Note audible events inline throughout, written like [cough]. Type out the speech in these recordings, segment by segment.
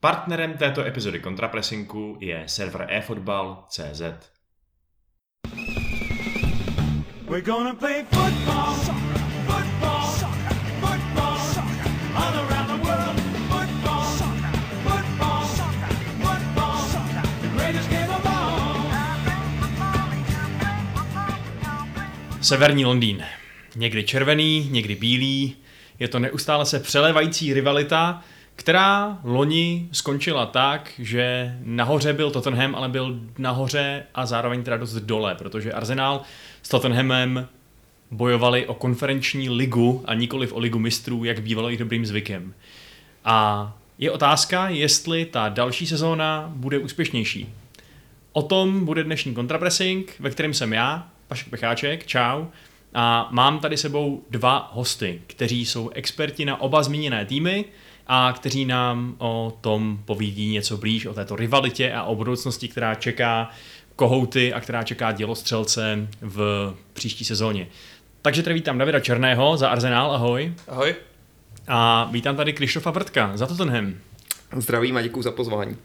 Partnerem této epizody kontrapresinku je server eFootball.cz. We're gonna play football, football, football, all around the world. Football, football, football, the greatest game of all. Severní Londýn. Někdy červený, někdy bílý. Je to neustále se přelévající rivalita, která loni skončila tak, že nahoře byl Tottenham, ale byl nahoře a zároveň teda dost dole, protože Arsenal s Tottenhamem bojovali o konferenční ligu a nikoli o ligu mistrů, jak bývalo jich dobrým zvykem. A je otázka, jestli ta další sezóna bude úspěšnější. O tom bude dnešní kontrapressing, ve kterém jsem já, Pašek Pecháček, čau, a mám tady sebou dva hosty, kteří jsou experti na oba zmíněné týmy, a kteří nám o tom povídí něco blíž, o této rivalitě a o budoucnosti, která čeká kohouty a která čeká dělostřelce v příští sezóně. Takže tady vítám Davida Černého za Arsenal, ahoj. Ahoj. A vítám tady Krištofa Vrtka za Tottenham. Zdravím a děkuji za pozvání.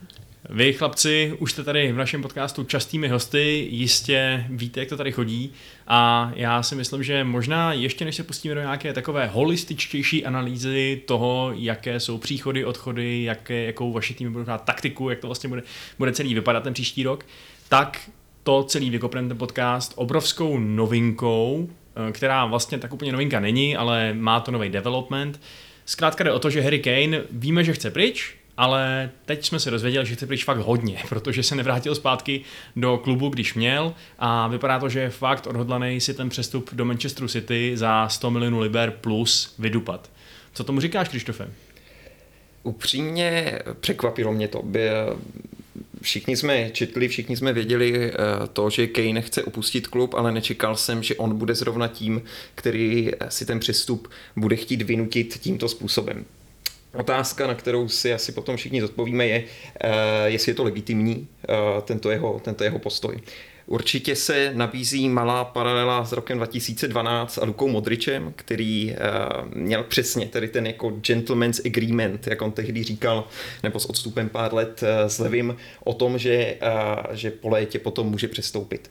Vy, chlapci, už jste tady v našem podcastu častými hosty, jistě víte, jak to tady chodí a já si myslím, že možná ještě než se pustíme do nějaké takové holističtější analýzy toho, jaké jsou příchody, odchody, jaké, jakou vaše týmy budou hrát taktiku, jak to vlastně bude, bude celý vypadat ten příští rok, tak to celý vykopneme ten podcast obrovskou novinkou, eh, která vlastně tak úplně novinka není, ale má to nový development. Zkrátka jde o to, že Harry Kane víme, že chce pryč, ale teď jsme se dozvěděli, že chce pryč fakt hodně, [laughs] protože se nevrátil zpátky do klubu, když měl a vypadá to, že je fakt odhodlaný si ten přestup do Manchesteru City za 100 milionů liber plus vydupat. Co tomu říkáš, Krištofe? Upřímně překvapilo mě to. Všichni jsme četli, všichni jsme věděli eh, to, že Kane chce opustit klub, ale nečekal jsem, že on bude zrovna tím, který si ten přestup bude chtít vynutit tímto způsobem. Otázka, na kterou si asi potom všichni zodpovíme, je, eh, jestli je to legitimní, eh, tento jeho, tento jeho postoj. Určitě se nabízí malá paralela s rokem 2012 a Lukou Modričem, který uh, měl přesně tedy ten jako gentleman's agreement, jak on tehdy říkal, nebo s odstupem pár let s Levim, o tom, že, že po létě potom může přestoupit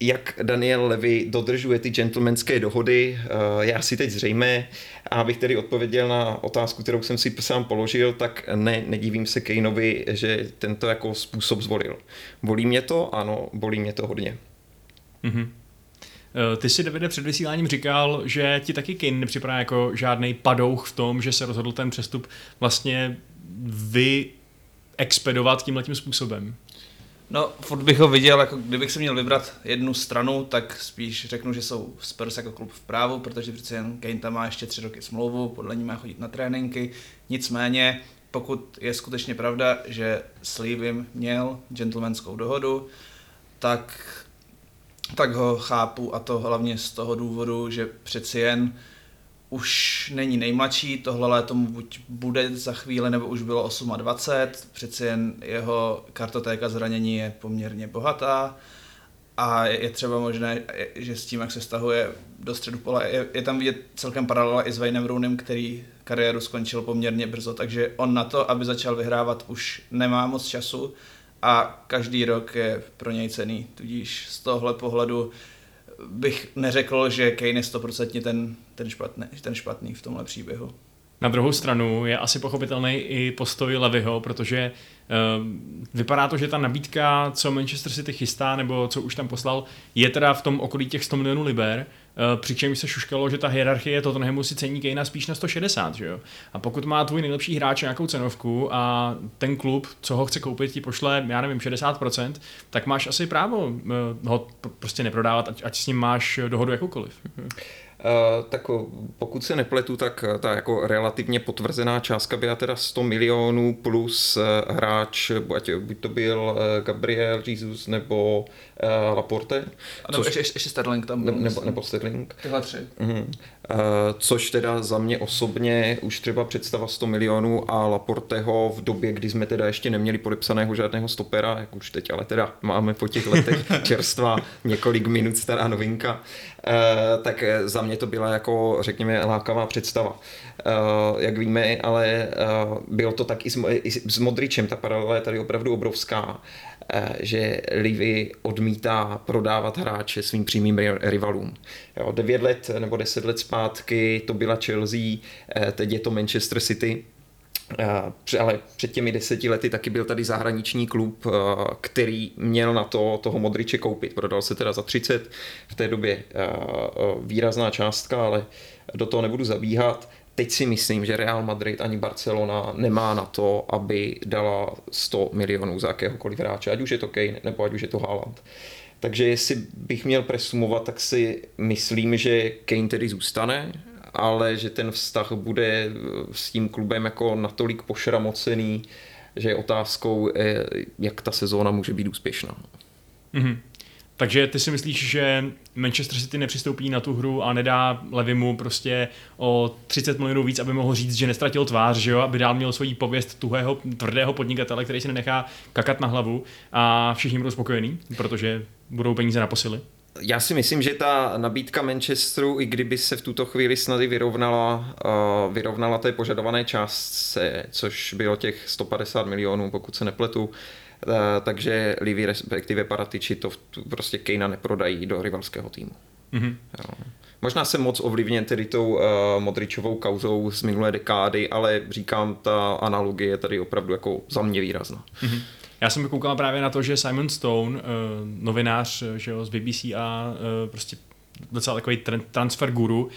jak Daniel Levy dodržuje ty gentlemanské dohody, eh, je asi teď zřejmé. A abych tedy odpověděl na otázku, kterou jsem si sám položil, tak ne, nedivím se Kejnovi, že tento jako způsob zvolil. Bolí mě to? Ano, bolí mě to hodně. Mm-hmm. Ty si, Davide, před vysíláním říkal, že ti taky Kane nepřipadá jako žádný padouch v tom, že se rozhodl ten přestup vlastně vy expedovat tímhletím způsobem. No, furt bych ho viděl, jako kdybych si měl vybrat jednu stranu, tak spíš řeknu, že jsou Spurs jako klub v právu, protože přece jen Kane tam má ještě tři roky smlouvu, podle ní má chodit na tréninky. Nicméně, pokud je skutečně pravda, že s Leavim měl gentlemanskou dohodu, tak, tak ho chápu a to hlavně z toho důvodu, že přeci jen už není nejmladší, tohle léto mu buď bude za chvíli, nebo už bylo 28, přeci jen jeho kartotéka zranění je poměrně bohatá a je třeba možné, že s tím, jak se stahuje do středu pole, je, je tam vidět celkem paralela i s Waynem Roonem, který kariéru skončil poměrně brzo, takže on na to, aby začal vyhrávat, už nemá moc času a každý rok je pro něj cený, tudíž z tohle pohledu bych neřekl, že Kane je stoprocentně ten, ten, špatný, ten špatný v tomhle příběhu. Na druhou stranu je asi pochopitelný i postoj Levyho, protože uh, vypadá to, že ta nabídka, co Manchester City chystá, nebo co už tam poslal, je teda v tom okolí těch 100 milionů liber, uh, přičemž se šuškalo, že ta hierarchie Tottenhamu si cení Kejna spíš na 160, že jo? A pokud má tvůj nejlepší hráč nějakou cenovku a ten klub, co ho chce koupit, ti pošle, já nevím, 60%, tak máš asi právo uh, ho prostě neprodávat, ať, ať s ním máš dohodu jakoukoliv. [laughs] Eh, tak pokud se nepletu, tak ta jako relativně potvrzená částka byla teda 100 milionů plus eh, hráč, ať buď to byl eh, Gabriel Jesus nebo Laporte. A nebo ještě, ještě Sterling tam byl. Nebo, nebo Sterling. Tyhle tři. Uh-huh. Což teda za mě osobně už třeba představa 100 milionů a Laporteho v době, kdy jsme teda ještě neměli podepsaného žádného stopera, jak už teď ale teda máme po těch letech [laughs] čerstva několik minut stará novinka, Eh, tak za mě to byla jako, řekněme, lákavá představa. Eh, jak víme, ale eh, bylo to tak i s, i s Modričem, ta paralela je tady opravdu obrovská, že Livy odmítá prodávat hráče svým přímým rivalům. Jo, 9 let nebo 10 let zpátky to byla Chelsea, teď je to Manchester City, ale před těmi deseti lety taky byl tady zahraniční klub, který měl na to toho Modriče koupit. Prodal se teda za 30, v té době výrazná částka, ale do toho nebudu zabíhat. Teď si myslím, že Real Madrid ani Barcelona nemá na to, aby dala 100 milionů za jakéhokoliv hráče, ať už je to Kane nebo ať už je to Haaland. Takže jestli bych měl presumovat, tak si myslím, že Kane tedy zůstane, ale že ten vztah bude eh, s tím klubem jako natolik pošramocený, že je otázkou, eh, jak ta sezóna může být úspěšná. Mm-hmm. Takže ty si myslíš, že Manchester City nepřistoupí na tu hru a nedá Levimu prostě o 30 milionů víc, aby mohl říct, že nestratil tvář, že jo, aby dál měl svoji pověst tuhého, tvrdého podnikatele, který se nenechá kakat na hlavu a všichni budou spokojení, protože budou peníze na posily? Já si myslím, že ta nabídka Manchesteru, i kdyby se v tuto chvíli snady vyrovnala, uh, vyrovnala té požadované částce, což bylo těch 150 milionů, pokud se nepletu, takže Livy respektive Paratiči to prostě Kejna neprodají do rivalského týmu. Mm-hmm. Jo. Možná jsem moc ovlivněn tedy tou uh, Modričovou kauzou z minulé dekády, ale říkám, ta analogie je tady opravdu jako za mě výrazná. Mm-hmm. Já jsem koukal právě na to, že Simon Stone, uh, novinář eh, že jo, z BBC a uh, prostě docela takový transfer guru, uh,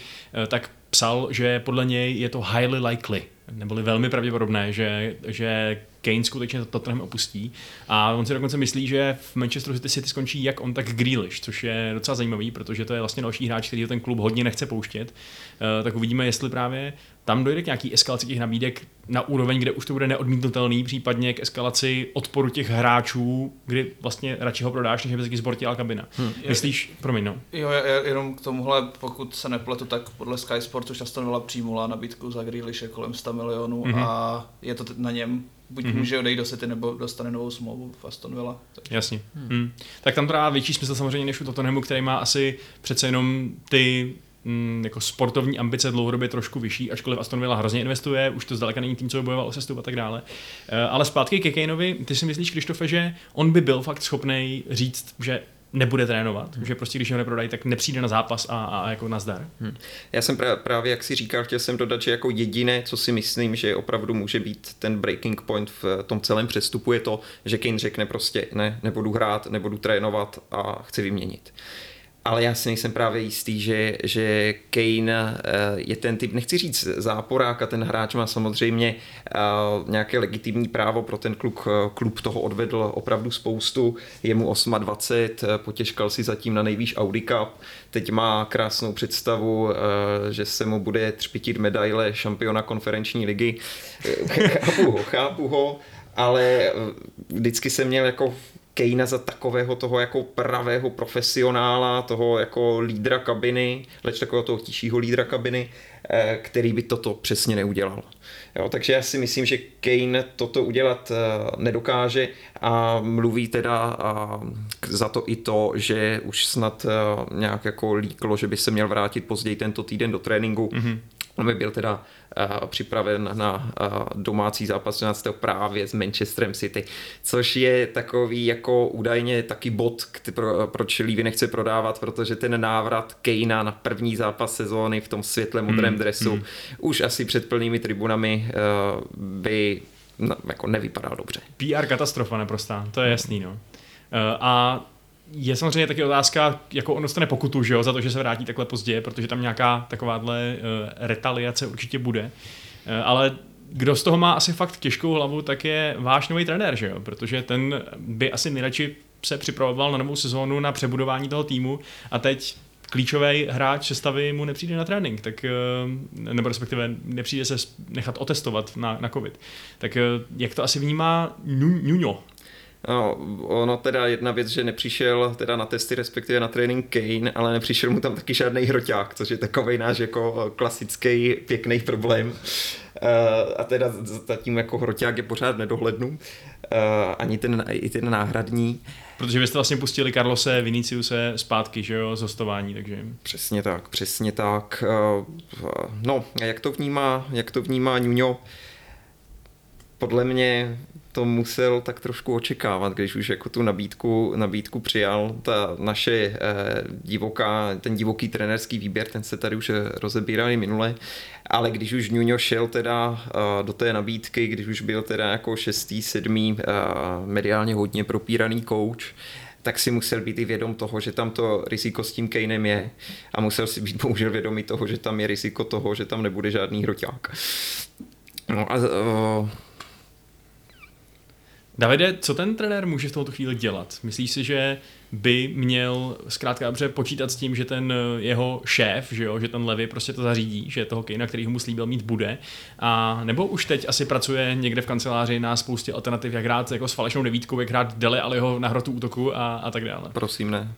tak psal, že podle něj je to highly likely, neboli velmi pravděpodobné, že, že Kane skutečně to Tottenham opustí. A on si dokonce myslí, že v Manchesteru City City skončí jak on, tak Grealish, což je docela zajímavý, protože to je vlastně další hráč, který ten klub hodně nechce pouštět. Uh, tak uvidíme, jestli právě tam dojde k nějaký eskalaci těch nabídek na úroveň, kde už to bude neodmítnutelný, případně k eskalaci odporu těch hráčů, kdy vlastně radši ho prodáš, než aby zbortila kabina. Hmm. Myslíš, promiň, no. Jo, jenom k tomuhle, pokud se nepletu, tak podle Sky Sports už Aston Villa přijmula nabídku za Grealishe kolem 100 milionů mm-hmm. a je to na něm, buď mm-hmm. může odejít do City, nebo dostane novou smlouvu v Aston Villa. Takže. Jasně. Hmm. Hmm. Tak tam to dá větší smysl samozřejmě než u Tottenhamu, který má asi přece jenom ty mm, jako sportovní ambice dlouhodobě trošku vyšší, ačkoliv Aston Villa hrozně investuje, už to zdaleka není tým, co bojoval o sestup a tak dále. Uh, ale zpátky ke Kaneovi, ty si myslíš, Krištofe, že on by byl fakt schopný říct, že nebude trénovat, hmm. že prostě když ho neprodají, tak nepřijde na zápas a, a jako nazdar. Hmm. Já jsem právě, jak si říkal, chtěl jsem dodat, že jako jediné, co si myslím, že opravdu může být ten breaking point v tom celém přestupu, je to, že Kane řekne prostě ne, nebudu hrát, nebudu trénovat a chci vyměnit. Uh, ale já si nejsem právě jistý, že, že Kane eh, je ten typ, nechci říct záporák a ten hráč má samozřejmě eh, nějaké legitimní právo pro ten klub, eh, klub toho odvedl opravdu spoustu, je mu 28, potěžkal si zatím na nejvýš Audi Cup, teď má krásnou představu, že se mu bude třpitit medaile šampiona konferenční ligy, chápu ho, chápu ho, ale vždycky jsem měl jako Kejna za takového toho jako pravého profesionála, toho jako lídra kabiny, leč takového toho tišího lídra kabiny, eh, který by toto přesně neudělal. Jo, takže já si myslím, že Kane toto udělat eh, nedokáže a mluví teda za to i to, že už snad eh, nějak jako líklo, že by se měl vrátit později tento týden do tréninku. Mm-hmm. On by byl teda uh, připraven na uh, domácí zápas 13. právě s Manchesterem City, což je takový jako údajně taky bod, pro, proč Levy nechce prodávat, protože ten návrat Kejna na první zápas sezóny v tom světle modrém hmm, dresu hmm. už asi před plnými tribunami uh, by no, jako nevypadal dobře. PR katastrofa neprostá, to je jasný. No. Uh, a je samozřejmě taky otázka, jako on dostane pokutu, že jo, za to, že se vrátí takhle pozdě, protože tam nějaká takováhle uh, retaliace určitě bude. Uh, ale kdo z toho má asi fakt těžkou hlavu, tak je váš nový trenér, že jo? Protože ten by asi nejradši se připravoval na novou sezónu na přebudování toho týmu a teď klíčový hráč sestavy mu nepřijde na trénink, tak, nebo respektive nepřijde se nechat otestovat na, na COVID. Tak jak to asi vnímá Nuno? No, ono teda jedna věc, že nepřišel teda na testy, respektive na trénink Kane, ale nepřišel mu tam taky žádný hroťák, což je takový náš jako klasický pěkný problém. Uh, a teda zatím jako hroťák je pořád nedohlednu. Uh, ani ten, i ten náhradní. Protože byste vlastně pustili Carlose Viniciuse zpátky, že jo, z hostování, takže... Přesně tak, přesně tak. Uh, no, jak to vnímá, jak to vnímá Nuno? Podle mě to musel tak trošku očekávat, když už jako tu nabídku, nabídku přijal. Ta naše eh, divoká, ten divoký trenerský výběr, ten se tady už rozebíral i minule, ale když už Nuno šel teda eh, do té nabídky, když už byl teda jako šestý, sedmý, eh, mediálně hodně propíraný coach, tak si musel být i vědom toho, že tam to riziko s tím Kanem je a musel si být bohužel vědomý toho, že tam je riziko toho, že tam nebude žádný hroťák. No a uh, Davide, co ten trenér může v tomto chvíli dělat? Myslíš si, že by měl zkrátka dobře počítat s tím, že ten eh, jeho šéf, že, jo, že ten Levy prostě to zařídí, že toho Kejna, který mu slíbil mít, bude? A nebo už teď asi pracuje někde v kanceláři na spoustě alternativ, jak hrát jako s falešnou devítkou, jak hrát Dele jeho na hrotu útoku a, a tak dále. Prosím, ne.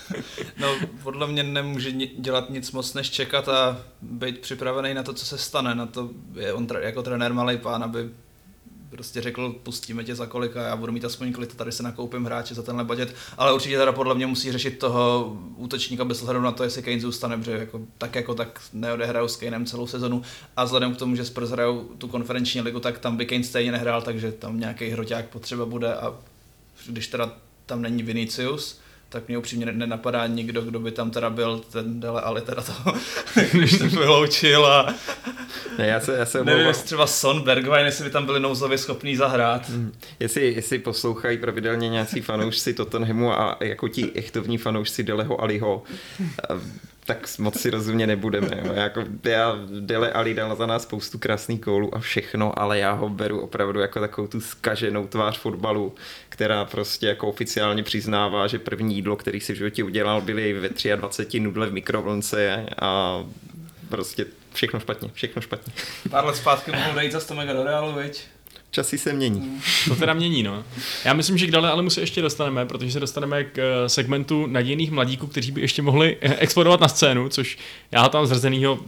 [laughs] no, podle mě nemůže dělat nic moc, než čekat a být připravený na to, co se stane. Na to je on jako trenér malý pán, aby prostě řekl, pustíme tě za kolik a já budu mít aspoň kolik, tady se nakoupím hráče za tenhle budget, ale určitě teda podle mě musí řešit toho útočníka bez ohledu na to, jestli Kane zůstane, protože jako, tak jako tak neodehrajou s Kanem celou sezonu. A vzhledem k tomu, že Spurs hrajou tu konferenční ligu, tak tam by Kane stejně nehrál, takže tam nějaký hroťák potřeba bude a když teda tam není Vinicius, tak mě upřímně nenapadá nikdo, kdo by tam teda byl ten Dele ale teda to, [laughs] když to vyloučil a ne, já se, já se Nevím, jestli třeba Son, Bergwijn, jestli by tam byli nouzově schopní zahrát. Hmm. Jestli, jestli poslouchají pravidelně nějací fanoušci Tottenhamu a jako ti echtovní fanoušci Deleho Aliho, tak moc si rozumě nebudeme. Jo. Jako, já, Dele Ali dal za nás spoustu krásných kólů a všechno, ale já ho beru opravdu jako takovou tu skaženou tvář fotbalu, která prostě jako oficiálně přiznává, že první jídlo, který si v životě udělal, byly ve 23 nudle v mikrovlnce a prostě všechno špatně, všechno špatně. Pár let zpátky mohou dojít za 100 mega do Realu, viď? Časy se mění. To teda mění, no. Já myslím, že k dále ale mu se ještě dostaneme, protože se dostaneme k eh, segmentu nadějných mladíků, kteří by ještě mohli eh, explodovat na scénu, což já tam zrzenýho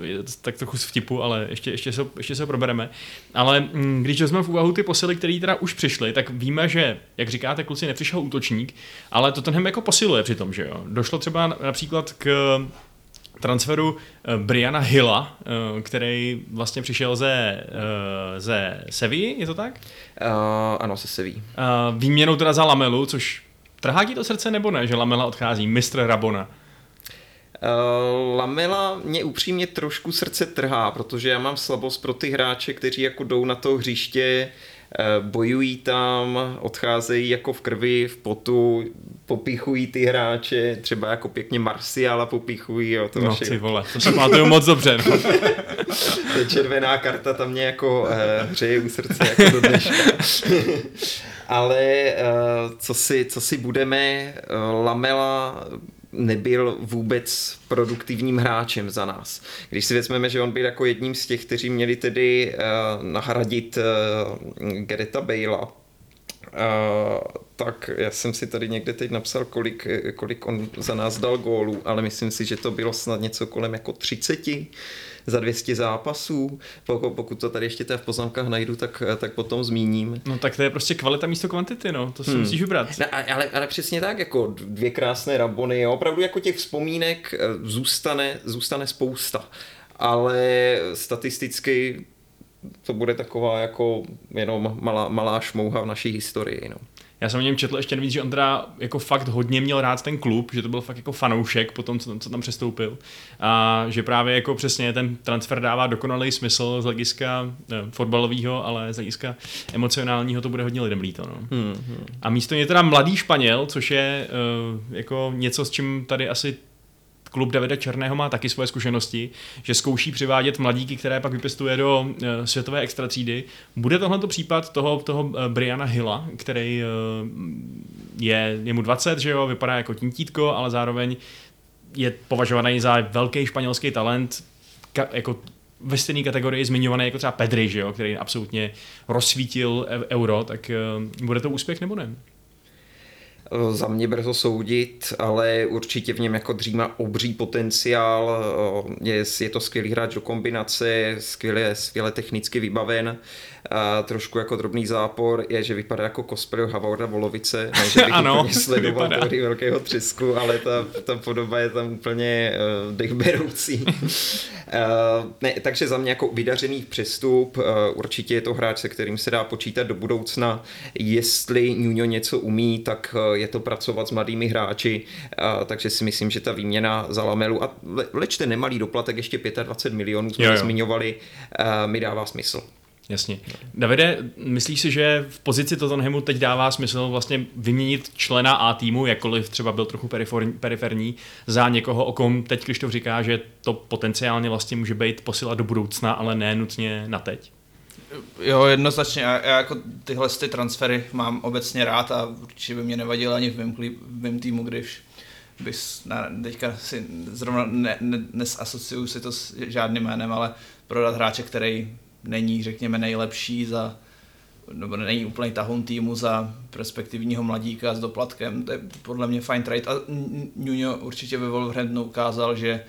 tak trochu z vtipu, ale ještě, ještě, se, ještě se probereme. Ale mm, když vezmeme v úvahu ty posily, které teda už přišly, tak víme, že, jak říkáte, kluci, nepřišel útočník, ale to tenhle jako posiluje přitom, že jo. Došlo třeba například k transferu eh, Briana Hilla, eh, který vlastně přišel ze, eh, ze Sevilla, je to tak? Uh, ano, ze Sevilla. Uh, výměnou teda za Lamelu, což trhá ti to srdce nebo ne, že Lamela odchází, mistr Rabona? Uh, Lamela mě upřímně trošku srdce trhá, protože já mám slabost pro ty hráče, kteří jako jdou na to hřiště, bojují tam, odcházejí jako v krvi, v potu, popichují ty hráče, třeba jako pěkně Marciala popichují. Jo, to no vaše... ty vole, to se pamatuju moc dobře. No. [laughs] Ta červená karta tam mě jako uh, hřeje u srdce jako do dneška. [laughs] Ale uh, co, si, co si budeme, uh, Lamela nebyl vůbec produktivním hráčem za nás. Když si vezmeme, že on byl jako jedním z těch, kteří měli tedy uh, nahradit uh, Gereta Bale'a, Uh, tak já jsem si tady někde teď napsal, kolik, kolik on za nás dal gólů, ale myslím si, že to bylo snad něco kolem jako 30 za 200 zápasů. Pokud, pokud to tady ještě v poznámkách najdu, tak, tak potom zmíním. No tak to je prostě kvalita místo kvantity, no. To si hmm. musíš vybrat. No, ale, ale přesně tak, jako dvě krásné rabony, jo. opravdu jako těch vzpomínek eh, zůstane, zůstane spousta. Ale statisticky to bude taková jako jenom malá, malá šmouha v naší historii. No. Já jsem o něm četl ještě navíc, že on teda jako fakt hodně měl rád ten klub, že to byl fakt jako fanoušek po tom, co, co tam přestoupil. A že právě jako přesně ten transfer dává dokonalý smysl z hlediska fotbalového, ale z hlediska emocionálního to bude hodně lidem líto. No. Hmm, hmm. A místo je teda mladý Španěl, což je uh, jako něco, s čím tady asi klub Davida Černého má taky svoje zkušenosti, že zkouší přivádět mladíky, které pak vypěstuje do uh, světové extratřídy. Bude tohle případ toho, toho uh, Briana Hilla, který uh, je, je mu 20, že jo, vypadá jako tintítko, ale zároveň je považovaný za velký španělský talent, ka, jako ve stejné kategorii zmiňovaný jako třeba Pedri, že jo, který absolutně rozsvítil euro, tak bude to úspěch nebo ne? Za mě brzo soudit, ale určitě v něm jako dříma obří potenciál. Je, je to skvělý hráč do kombinace, skvěle, skvěle technicky vybaven. A trošku jako drobný zápor je, že vypadá jako cosplay Havorda Volovice, ne, že bych [laughs] ano, sledoval teorii velkého třesku, ale ta, ta podoba je tam úplně uh, dechberoucí. uh, [laughs] ne, takže za mě jako vydařený přestup, uh, určitě je to hráč, se kterým se dá počítat do budoucna. Jestli Nuno něco umí, tak uh, je to pracovat s mladými hráči, uh, takže si myslím, že ta výměna za Lamelu a le, lečte nemalý doplatek, ještě 25 milionů jsme jo, jo. zmiňovali, uh, mi dává smysl. Jasně. Davide, myslíš si, že v pozici Tottenhamu teď dává smysl vlastně vyměnit člena A týmu, jakkoliv třeba byl trochu periferní, za někoho, o kom teď Krištof říká, že to potenciálně vlastně může být posila do budoucna, ale ne nutně na teď? Jo, jednoznačně. Já, já jako tyhle ty transfery mám obecně rád a určitě by mě nevadilo ani v mém, v mém týmu, když bys, na, teďka si zrovna ne, ne, nesasociuju si to s žádným jménem, ale prodat hráče, který není, řekněme, nejlepší za, nebo není úplný tahon týmu za perspektivního mladíka s doplatkem. To je podle mě fine trade. A Nuno určitě ve Wolverhamptonu ukázal, že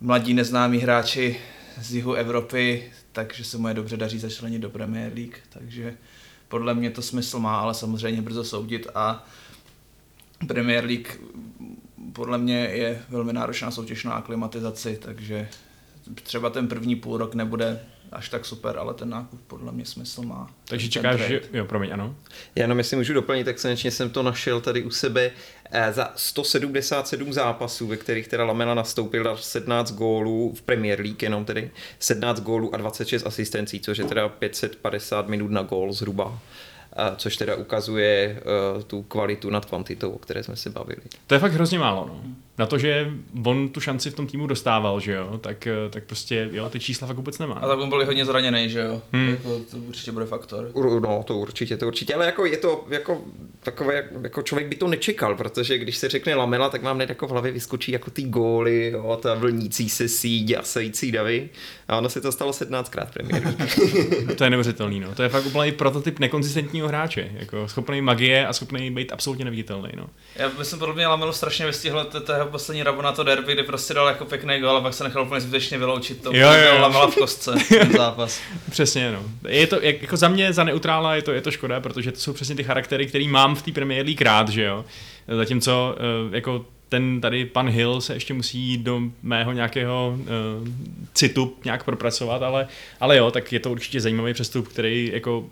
mladí neznámí hráči z jihu Evropy, takže se mu je dobře daří začlenit do Premier League. Takže podle mě to smysl má, ale samozřejmě brzo soudit a Premier League podle mě je velmi náročná soutěž na aklimatizaci, takže třeba ten první půl rok nebude až tak super, ale ten nákup podle mě smysl má. Takže čekáš, že... Jo, promiň, ano. Já jenom jestli můžu doplnit, tak konečně jsem to našel tady u sebe eh, za 177 zápasů, ve kterých teda Lamela nastoupil, dal 17 gólů v Premier League jenom tedy, 17 gólů a 26 asistencí, což je teda 550 minut na gól zhruba což teda ukazuje uh, tu kvalitu nad kvantitou, o které jsme se bavili. To je fakt hrozně málo, no. Na to, že on tu šanci v tom týmu dostával, že jo, tak, eh, tak prostě, jo, ty čísla fakt vůbec nemá. A tak on byl hodně zraněný, že jo, hmm. jako, to určitě bude faktor. No, to určitě, to určitě, ale jako je to, jako, takové, jako člověk by to nečekal, protože když se řekne Lamela, tak vám hned jako v hlavě vyskočí jako ty góly, jo, ta vlnící se síť a sející davy a ono se to stalo 17krát Premier [laughs] to je neuvěřitelný, no. To je fakt úplný prototyp nekonzistentního hráče. Jako schopný magie a schopný být absolutně neviditelný, no. Já bych podle mě Lamelu strašně vystihl tého poslední rabu na to derby, kdy prostě dal jako pěkný gol a pak se nechal úplně zbytečně vyloučit. To jo, jo, jo. V kostce [laughs] ten zápas. přesně, no. Je to, jako za mě, za neutrála je to, je to škoda, protože to jsou přesně ty charaktery, který mám v té Premier League rád, že jo. Zatímco eh, jako ten tady pan Hill se ještě musí do mého nějakého uh, citu nějak propracovat, ale, ale jo, tak je to určitě zajímavý přestup, který jako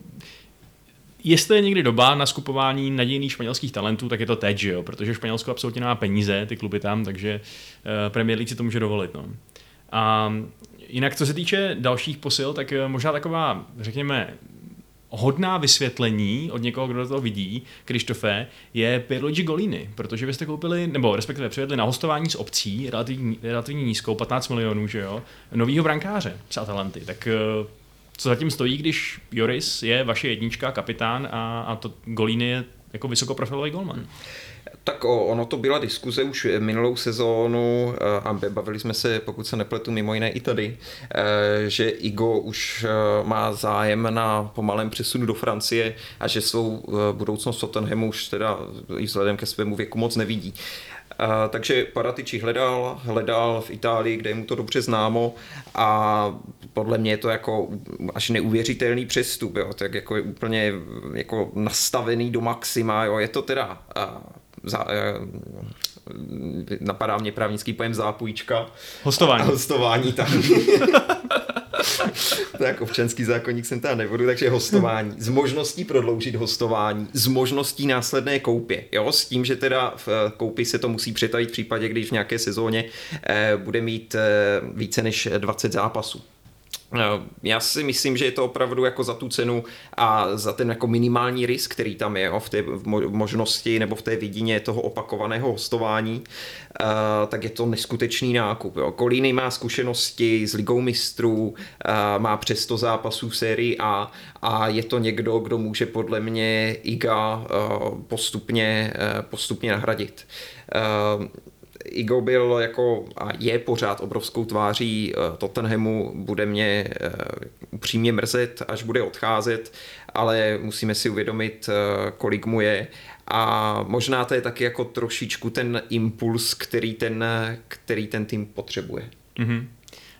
Jestli je někdy doba na skupování nadějných španělských talentů, tak je to teď, že jo? protože Španělsko absolutně nemá peníze, ty kluby tam, takže uh, Premier League si to může dovolit. No. A jinak, co se týče dalších posil, tak uh, možná taková, řekněme, hodná vysvětlení od někoho, kdo to vidí, Krištofe, je Pierluigi Golini, protože vy jste koupili, nebo respektive přivedli na hostování s obcí, relativně, relativně nízkou, 15 milionů, že jo, novýho brankáře z Atalanty. Tak eh, co zatím stojí, když Joris je vaše jednička, kapitán a, a to Golini je jako vysokoprofilový golman? Tak ono to byla diskuze už minulou sezónu eh, a bavili jsme se, pokud se nepletu, mimo jiné i tady, eh, že Igo už eh, má zájem na pomalém přesunu do Francie a že svou budoucnost Tottenhamu už teda i vzhledem ke svému věku moc nevidí. A, takže Paratici hledal, hledal v Itálii, kde je mu to dobře známo a podle mě je to jako až neuvěřitelný přestup, jo, tak jako je úplně jako nastavený do maxima, jo, je to teda a, za, napadá mě právnický pojem zápůjčka. Hostování. A hostování tam. [laughs] [laughs] tak občanský zákonník jsem tam nebudu, takže hostování. Z možností prodloužit hostování, z možností následné koupě. Jo, s tím, že teda v eh, koupi se to musí přetavit v případě, když v nějaké sezóně eh, bude mít eh, více než 20 zápasů. Eh, já si myslím, že je to opravdu jako za tu cenu a za ten jako minimální risk, který tam je jo, v té možnosti nebo v té vidině toho opakovaného hostování, uh, tak je to neskutečný nákup. Jo. Kolíny má zkušenosti s ligou mistrů, uh, má přes 100 zápasů v sérii A a je to někdo, kdo může podle mě IGA postupně, postupně nahradit. Igo byl jako a je pořád obrovskou tváří uh, Tottenhamu, bude mě uh, upřímně mrzet, až bude odcházet, ale musíme si uvědomit, uh, kolik mu je a možná to je taky jako trošičku ten impuls, který ten, který ten tým potřebuje. Mm-hmm.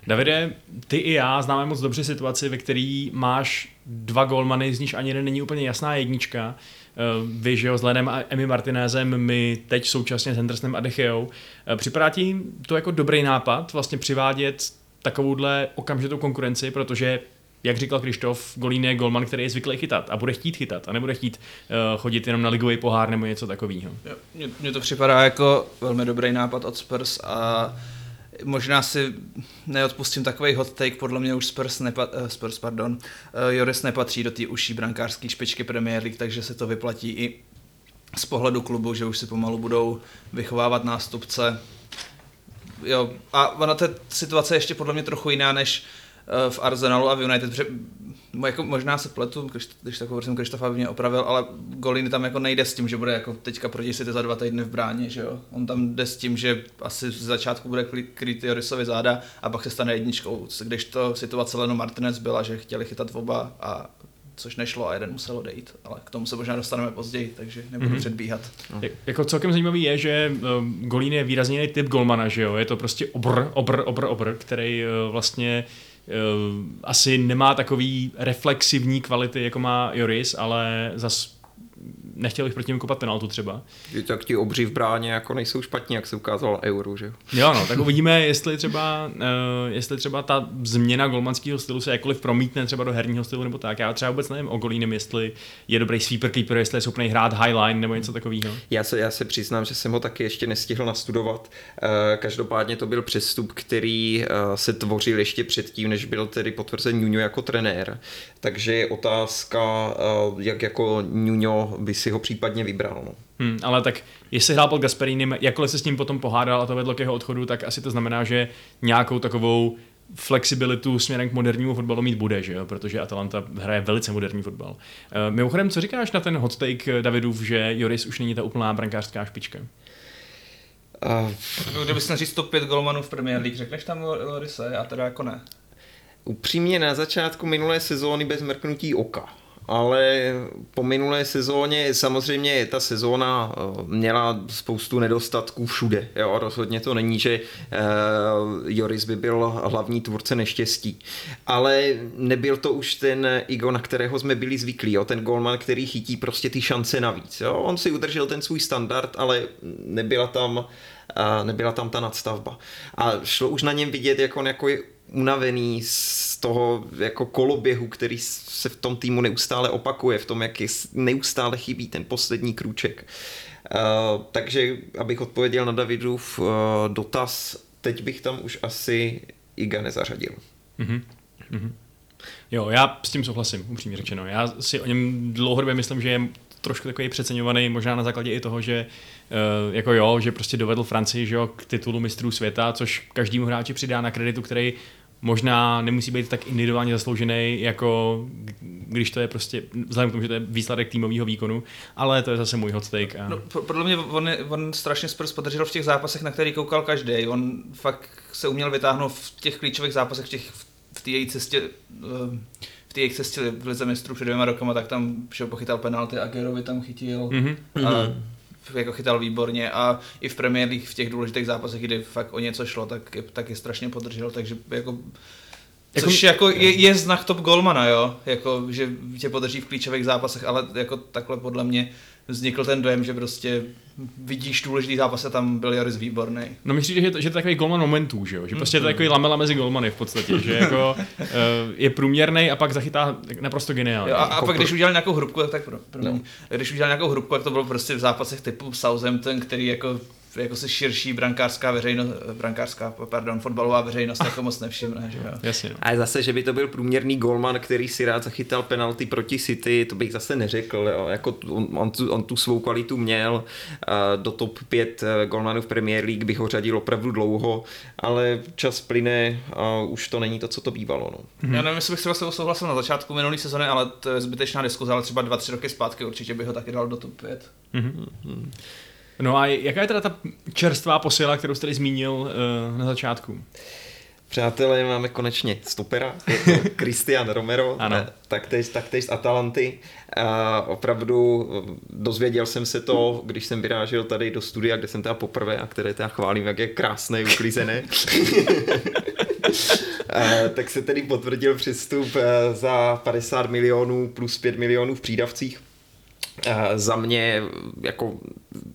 Davide, ty i já známe moc dobře situaci, ve který máš dva golmany, z níž ani jeden není úplně jasná jednička. Eh, vy, že jo, s Lenem a Emi Martinézem, my teď současně s Hendersonem a Decheou. Eh, připadá ti to jako dobrý nápad vlastně přivádět takovouhle okamžitou konkurenci, protože jak říkal Krištof, Golín je golman, který je zvyklý chytat a bude chtít chytat a nebude chtít uh, chodit jenom na ligový pohár nebo něco takového. Mně to připadá jako velmi dobrý nápad od Spurs a možná si neodpustím takový hot take, podle mě už Spurs, nepa, uh, Spurs pardon, uh, Joris nepatří do té užší brankářské špičky Premier League, takže se to vyplatí i z pohledu klubu, že už si pomalu budou vychovávat nástupce. Jo, a ona ta situace je ještě podle mě trochu jiná než v Arsenalu a v United, protože jako možná se pletu, když, když tak hovořím, Krištofa by mě opravil, ale Golin tam jako nejde s tím, že bude jako teďka proti City za dva týdny v bráně, že jo. On tam jde s tím, že asi z začátku bude krýt Jorisovi záda a pak se stane jedničkou, když to situace Leno Martinez byla, že chtěli chytat oba a což nešlo a jeden musel odejít, ale k tomu se možná dostaneme později, takže nebudu mm-hmm. předbíhat. No. jako celkem zajímavý je, že uh, Golín je výrazně jiný typ golmana, že jo, je to prostě obr, obr, obr, obr, který uh, vlastně uh, asi nemá takový reflexivní kvality, jako má Joris, ale zas nechtěl bych proti němu kopat penaltu třeba. Tak ti obří v bráně jako nejsou špatní, jak se ukázalo euro, že jo? no, tak [laughs] uvidíme, jestli třeba, uh, jestli třeba ta změna golmanského stylu se jakkoliv promítne třeba do herního stylu nebo tak. Já třeba vůbec nevím o Golínem, jestli je dobrý sweeper keeper, jestli je schopný hrát highline nebo něco takového. Já se, já se přiznám, že jsem ho taky ještě nestihl nastudovat. Uh, každopádně to byl přestup, který uh, se tvořil ještě předtím, než byl tedy potvrzen Nuno jako trenér. Takže je otázka, uh, jak jako Nuno by si ho případně vybral. No. Hmm, ale tak jestli hrál pod Gasperinem, jakkoliv se s ním potom pohádal a to vedlo k jeho odchodu, tak asi to znamená, že nějakou takovou flexibilitu směrem k modernímu fotbalu mít bude, že jo? protože Atalanta hraje velice moderní fotbal. Uh, mimochodem, co říkáš na ten hot take Davidův, že Joris už není ta úplná brankářská špička? Uh, Kdybys měl říct top 5 golmanů v Premier League, řekneš tam Lorise? Já teda jako ne. Upřímně na začátku minulé sezóny bez mrknutí oka ale po minulé sezóně samozřejmě ta sezóna eh, měla spoustu nedostatků všude. Jo? Rozhodně to není, že uh, Joris by byl hlavní tvůrce neštěstí. Ale nebyl to už ten Igo, na kterého jsme byli zvyklí. Jo? Ten golman, který chytí prostě ty šance navíc. Jo? On si udržel ten svůj standard, ale nebyla tam, uh, nebyla tam ta nadstavba. A šlo už na něm vidět, jak on jako je unavený z toho jako koloběhu, který se v tom týmu neustále opakuje, v tom, jak je neustále chybí ten poslední krůček. Uh, takže, abych odpověděl na Davidův uh, dotaz, teď bych tam už asi Iga nezařadil. Mm-hmm. Mm-hmm. Jo, já s tím souhlasím, upřímně řečeno. Já si o něm dlouhodobě myslím, že je trošku takový přeceňovaný, možná na základě i toho, že jako jo, že prostě dovedl Francii že jo, k titulu mistrů světa, což každému hráči přidá na kreditu, který možná nemusí být tak individuálně zasloužený, jako když to je prostě, vzhledem k tomu, že to je výsledek týmového výkonu, ale to je zase můj hot take. A... No, podle mě on, on strašně Spurs podržel v těch zápasech, na který koukal každý. On fakt se uměl vytáhnout v těch klíčových zápasech, v, těch, v té její cestě, eh, v té jejich cestě v Lize mistrů před dvěma rokama, tak tam šel pochytal penalty, a Gerovi tam chytil. Mm-hmm. A mhm jako chytal výborně a i v Premier League v těch důležitých zápasech, kdy fakt o něco šlo, tak, tak je strašně podržel, takže jako jako Což jako je, je znak top golmana, jo, jako, že tě podrží v klíčových zápasech, ale jako takhle podle mě vznikl ten dojem, že prostě vidíš důležitý zápas a tam byl Joris výborný. No myslím, že, je to, že to je takový golman momentů, že jo? Že prostě mm-hmm. je to takový lamela mezi golmany v podstatě, že jako uh, [laughs] je průměrný a pak zachytá naprosto geniálně. a, a jako pak když udělal nějakou hrubku, tak pro, pro no. když udělal nějakou hrubku, tak to bylo prostě v zápasech typu Southampton, který jako jako se širší brankářská veřejnost, brankářská, pardon, fotbalová veřejnost jako moc nevšimne, že jo. Jasně. No. Ale zase, že by to byl průměrný golman, který si rád zachytal penalty proti City, to bych zase neřekl, jo. Jako on, on, tu, on tu svou kvalitu měl, do top 5 eh, golmanů v Premier League bych ho řadil opravdu dlouho, ale čas plyne a už to není to, co to bývalo. No. Mm-hmm. Já nevím, jestli bych třeba s souhlasil na začátku minulé sezóny, ale to je zbytečná diskuze, ale třeba dva, tři roky zpátky určitě bych ho taky dal do top 5. Mm-hmm. No a jaká je teda ta čerstvá posila, kterou jste tady zmínil uh, na začátku? Přátelé, máme konečně stopera, je to [laughs] Christian Romero, ano. Eh, taktéž, taktéž z Atalanty. A opravdu eh, dozvěděl jsem se to, když jsem vyrážel tady do studia, kde jsem teda poprvé a které teda chválím, jak je krásné, uklizené. a, [laughs] tak se tedy potvrdil přístup za 50 milionů plus 5 milionů v přídavcích za mě jako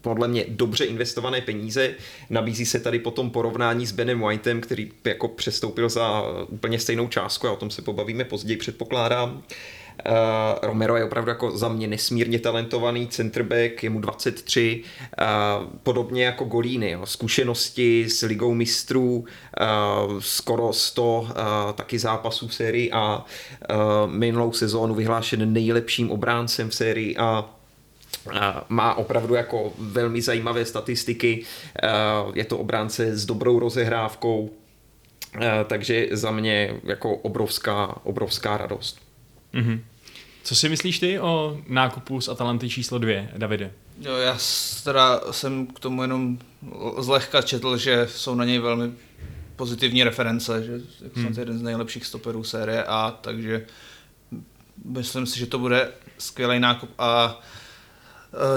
podle mě dobře investované peníze. Nabízí se tady potom porovnání s Benem Whiteem, který jako přestoupil za úplně stejnou částku a o tom se pobavíme později, předpokládám. Uh, Romero je opravdu jako za mě nesmírně talentovaný centerback, je mu 23, uh, podobně jako Golíny, jo. zkušenosti s ligou mistrů, uh, skoro 100 uh, taky zápasů v sérii a minulou sezónu vyhlášen nejlepším obráncem v sérii a má opravdu jako velmi zajímavé statistiky, je to obránce s dobrou rozehrávkou, takže za mě jako obrovská, obrovská radost. Mm-hmm. Co si myslíš ty o nákupu z Atalanty číslo dvě, Davide? Jo, já teda jsem k tomu jenom zlehka četl, že jsou na něj velmi pozitivní reference, že hmm. jsem jeden z nejlepších stoperů série A, takže myslím si, že to bude skvělý nákup a Eh,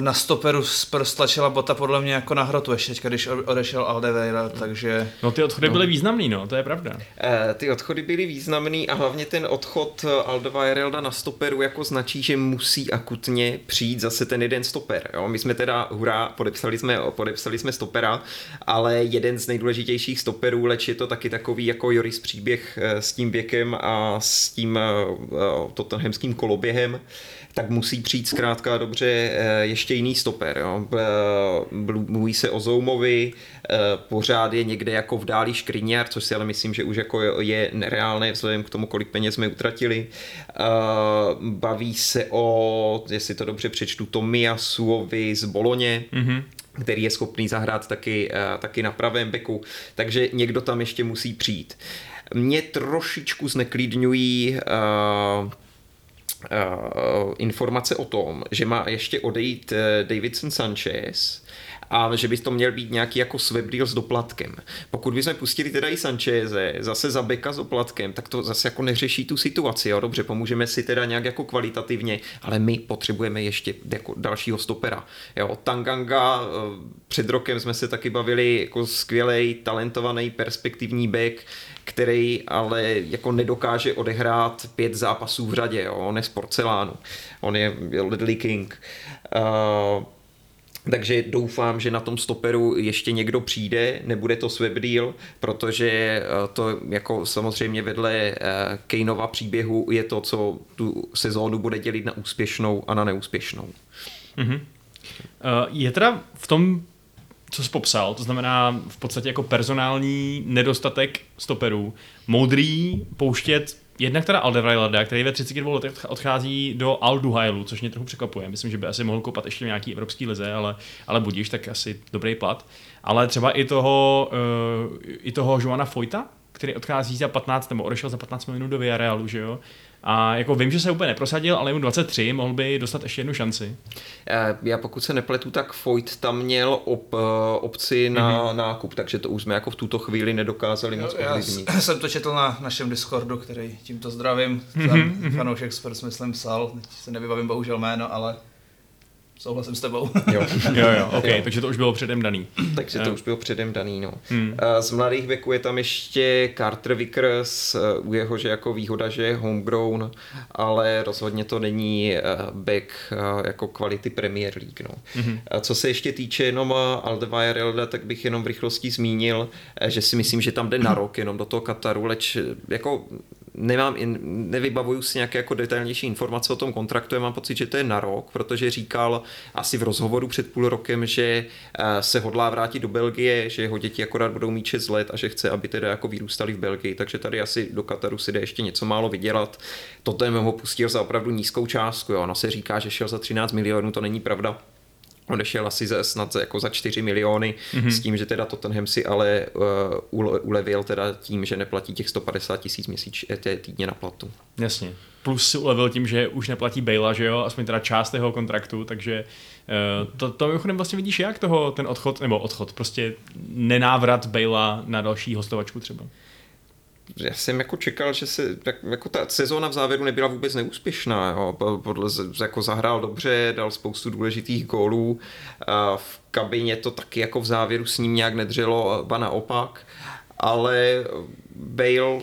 na stoperu Spurs tlačila bota podle mě jako na hrotu ještě teďka, když odešel Aldeveira, takže... No ty odchody no. byly významný, no, to je pravda. E, ty odchody byly významný a hlavně ten odchod Aldeveirelda na stoperu jako značí, že musí akutně přijít zase ten jeden stoper, jo? My jsme teda, hurá, podepsali jsme, podepsali jsme stopera, ale jeden z nejdůležitějších stoperů, leč je to taky takový jako Joris příběh eh, s tím věkem a s tím uh, tottenhamským koloběhem, tak musí přijít zkrátka dobře eh, ještě jiný stoper. Jo. Mluví se o Zoumovi, eh, pořád je někde jako v dáli Škriňar, což si ale myslím, že už jako je nereálné vzhledem k tomu, kolik peněz jsme utratili. Eh, baví se o, jestli to dobře přečtu, Tomiasuovi z Boloně, mm-hmm který je schopný zahrát taky, taky na pravém beku, takže někdo tam ještě musí přijít. Mě trošičku zneklidňují uh, informace o tom, že má ještě odejít uh, Davidson Sanchez a že by to měl být nějaký jako swap deal s doplatkem. Pokud bychom pustili teda i Sancheze zase za beka s doplatkem, tak to zase jako neřeší tu situaci. Jo? Dobře, pomůžeme si teda nějak jako kvalitativně, ale my potřebujeme ještě jako dalšího stopera. Jo? Tanganga, před rokem jsme se taky bavili jako skvělý, talentovaný, perspektivní back, který ale jako nedokáže odehrát pět zápasů v řadě. Jo? On je z porcelánu. On je Lidley King. Uh, takže doufám, že na tom stoperu ještě někdo přijde, nebude to swap deal, protože eh, to jako samozřejmě vedle eh, Kaneova příběhu je to, co tu sezónu bude dělit na úspěšnou a na neúspěšnou. Mm-hmm. Je teda v tom co jsi popsal, to znamená v podstatě jako personální nedostatek stoperů, moudrý pouštět jednak teda Aldevrajlada, který ve 32 letech odchází do Alduhailu, což mě trochu překvapuje. Myslím, že by asi mohl kopat ještě nějaký evropský lize, ale, ale budíš, tak asi dobrý plat. Ale třeba i toho, uh, i toho Joana Foyta, který odchází za 15, nebo odešel za 15 minut do Villarealu, že jo? A jako vím, že se úplně neprosadil, ale mu 23, mohl by dostat ještě jednu šanci. Eh, já pokud se nepletu, tak Foyt tam měl op, eh, opci na mm-hmm. nákup, takže to už jsme jako v tuto chvíli nedokázali moc ovlivnit. Já jsem to četl na našem Discordu, který tímto zdravím, mm-hmm. fanoušek Spurs, myslím, psal, teď se nevybavím bohužel jméno, ale souhlasím s tebou. [laughs] jo, jo, jo, ok, jo. takže to už bylo předem daný. takže to už bylo předem daný, no. Hmm. Eh, z mladých věků je tam ještě Carter Vickers, eh, u jehože jako výhoda, že je homegrown, ale rozhodně to není eh, back jako kvality Premier League, no. Hmm. Co se ještě týče jenom Aldevirelda, tak bych jenom v rychlosti zmínil, že si myslím, že tam jde na rok jenom do toho Kataru, leč jako nemám, nevybavuju si nějaké jako detailnější informace o tom kontraktu, já mám pocit, že to je na rok, protože říkal asi v rozhovoru před půl rokem, že eh, se hodlá vrátit do Belgie, že jeho děti akorát budou mít 6 let a že chce, aby teda jako vyrůstali v Belgii, takže tady asi do Kataru si jde ještě něco málo vydělat. Toto je ho pustil za opravdu nízkou částku, jo. ono se říká, že šel za 13 milionů, to není pravda odešel asi za, snad jako za 4 miliony, mm-hmm. s tím, že teda Tottenham si ale uh, ulevil teda tím, že neplatí těch 150 tisíc měsíč týdně na platu. Jasně. Plus si ulevil tím, že už neplatí Bejla, že jo, aspoň teda část jeho kontraktu, takže uh, to, to mimochodem vlastně vidíš jak toho, ten odchod, nebo odchod, prostě nenávrat Bejla na další hostovačku třeba já jsem jako čekal, že se, jak, jako ta sezóna v závěru nebyla vůbec neúspěšná. Jo. Podle, jako zahrál dobře, dal spoustu důležitých gólů. V kabině to taky jako v závěru s ním nějak nedřelo, ba naopak. Ale Bale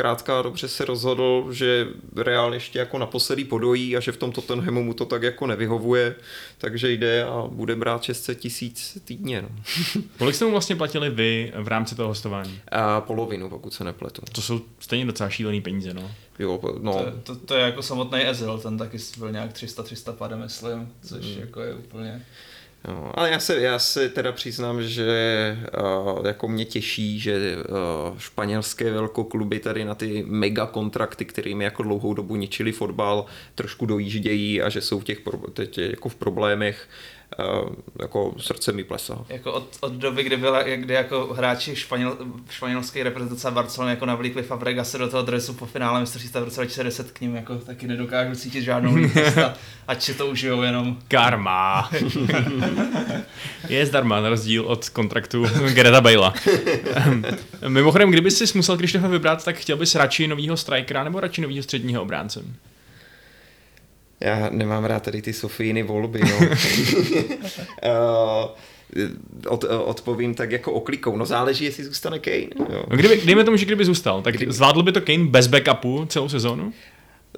zkrátka dobře se rozhodl, že reálně ještě jako naposledy podojí a že v tom Tottenhamu mu to tak jako nevyhovuje, takže jde a bude brát 600 tisíc týdně. No. [laughs] Kolik jste mu vlastně platili vy v rámci toho hostování? A polovinu, pokud se nepletu. To jsou stejně docela šílený peníze, no. Jo, no. To, to, to, je jako samotný Ezil, ten taky byl nějak 300-300 pade, myslím, což mm. jako je úplně... No, ale já se, já se teda přiznám, že uh, jako mě těší, že uh, španělské velkokluby tady na ty mega kontrakty, kterými jako dlouhou dobu ničili fotbal, trošku dojíždějí a že jsou v těch teď jako v problémech. uh, jako srdce mi plesá. Jako od, od doby, kdy, byla, kdy jako hráči španěl, španělské reprezentace Barcelony jako navlíkli Fabregase do toho dresu po finále mistrovství v roce 2010 k ním jako taky nedokážu cítit žádnou lítost [laughs] ať si to užijou jenom. Karma. [laughs] je zdarma, na rozdíl od kontraktu Greta Bale. Mimochodem, kdyby si musel Krištofa vybrat, tak chtěl bys radši novýho strikera nebo radši novýho středního obránce? Já nemám rád tady ty Sofíny volby, no. [laughs] od, odpovím tak jako oklikou. No záleží, jestli zůstane Kane. Jo. No kdyby, dejme tomu, že kdyby zůstal, tak kdyby... zvládl by to Kane bez backupu celou sezónu?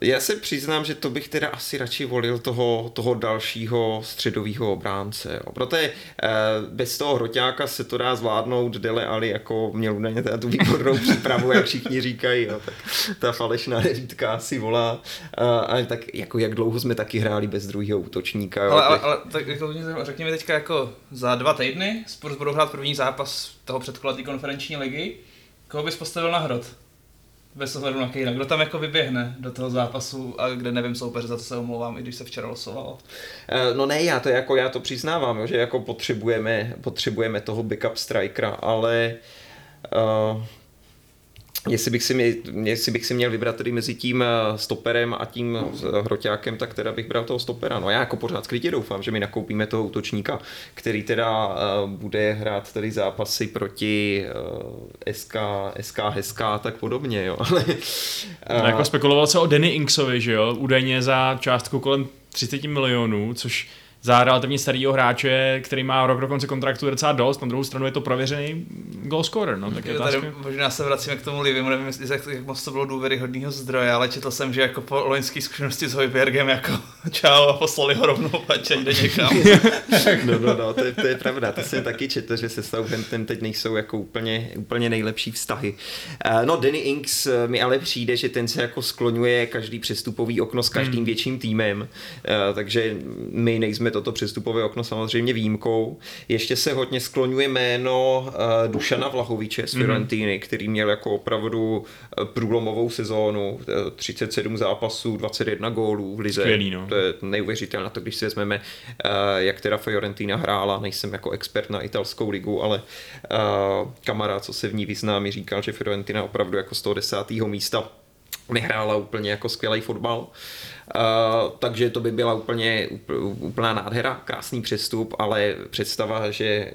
Já se přiznám, že to bych teda asi radši volil toho, toho dalšího středového obránce. Jo. Protože eh, bez toho hroťáka se to dá zvládnout. Dele Ali jako měl údajně tu výbornou přípravu, jak všichni říkají. Jo. Tak ta falešná neřídka si volá. A, a tak jako jak dlouho jsme taky hráli bez druhého útočníka. Jo. Ale, ale, ale tak jako, řekněme teďka jako za dva týdny Spurs budou hrát první zápas toho předkola konferenční ligy. Koho bys postavil na hrot? Bez ohledu na Kejna. Kdo tam jako vyběhne do toho zápasu a kde nevím soupeř, za to se omlouvám, i když se včera losovalo. Eh, no ne, já to jako já to přiznávám, že jako potřebujeme, potřebujeme toho backup strikera, ale uh, Jestli bych, si měl, jestli bych si měl vybrat tedy mezi tím eh, stoperem a tím eh, hroťákem, tak teda bych bral toho stopera. No já jako pořád skrytě doufám, že mi nakoupíme toho útočníka, který teda uh, bude hrát tady zápasy proti uh, SK, SK, HSK a tak podobně, jo. [laughs] Ale, no, jako spekuloval se o Denny Inksovi, že jo, údajně za částku kolem 30 milionů, což za relativně starého hráče, který má rok do konce kontraktu docela dost, na druhou stranu je to prověřený goal scorer. No, tak je tady možná se vracíme k tomu Livimu, nevím, jestli jak, jak moc to bylo důvěryhodného zdroje, ale četl jsem, že jako po loňské zkušenosti s Hojbergem jako [laughs] čau a poslali ho rovnou ať jde někam. [laughs] no, no, no, to, je, to je pravda, to jsem taky četl, že se Southampton teď nejsou jako úplně, úplně nejlepší vztahy. Uh, no, Danny Inks eh, mi ale přijde, že ten se jako skloňuje každý přestupový okno s každým hmm. větším týmem, uh, takže my nejsme toto přestupové okno samozřejmě výjimkou. Ještě se hodně skloňuje jméno uh, Dušana Vlahoviče z mhm. Fiorentiny, mm-hmm. který měl jako opravdu eh, průlomovou sezónu, 37 eh, zápasů, 21 gólů v lize. Skvělý, no. To je neuvěřitelné, to když si vezmeme, uh, jak teda Fiorentina hrála, nejsem jako expert na italskou ligu, ale uh, kamarád, co se v ní vyzná, mi říkal, že Fiorentina opravdu jako z toho desátého místa nehrála úplně jako skvělý fotbal. Uh, takže to by byla úplně úplná nádhera, krásný přestup, ale představa, že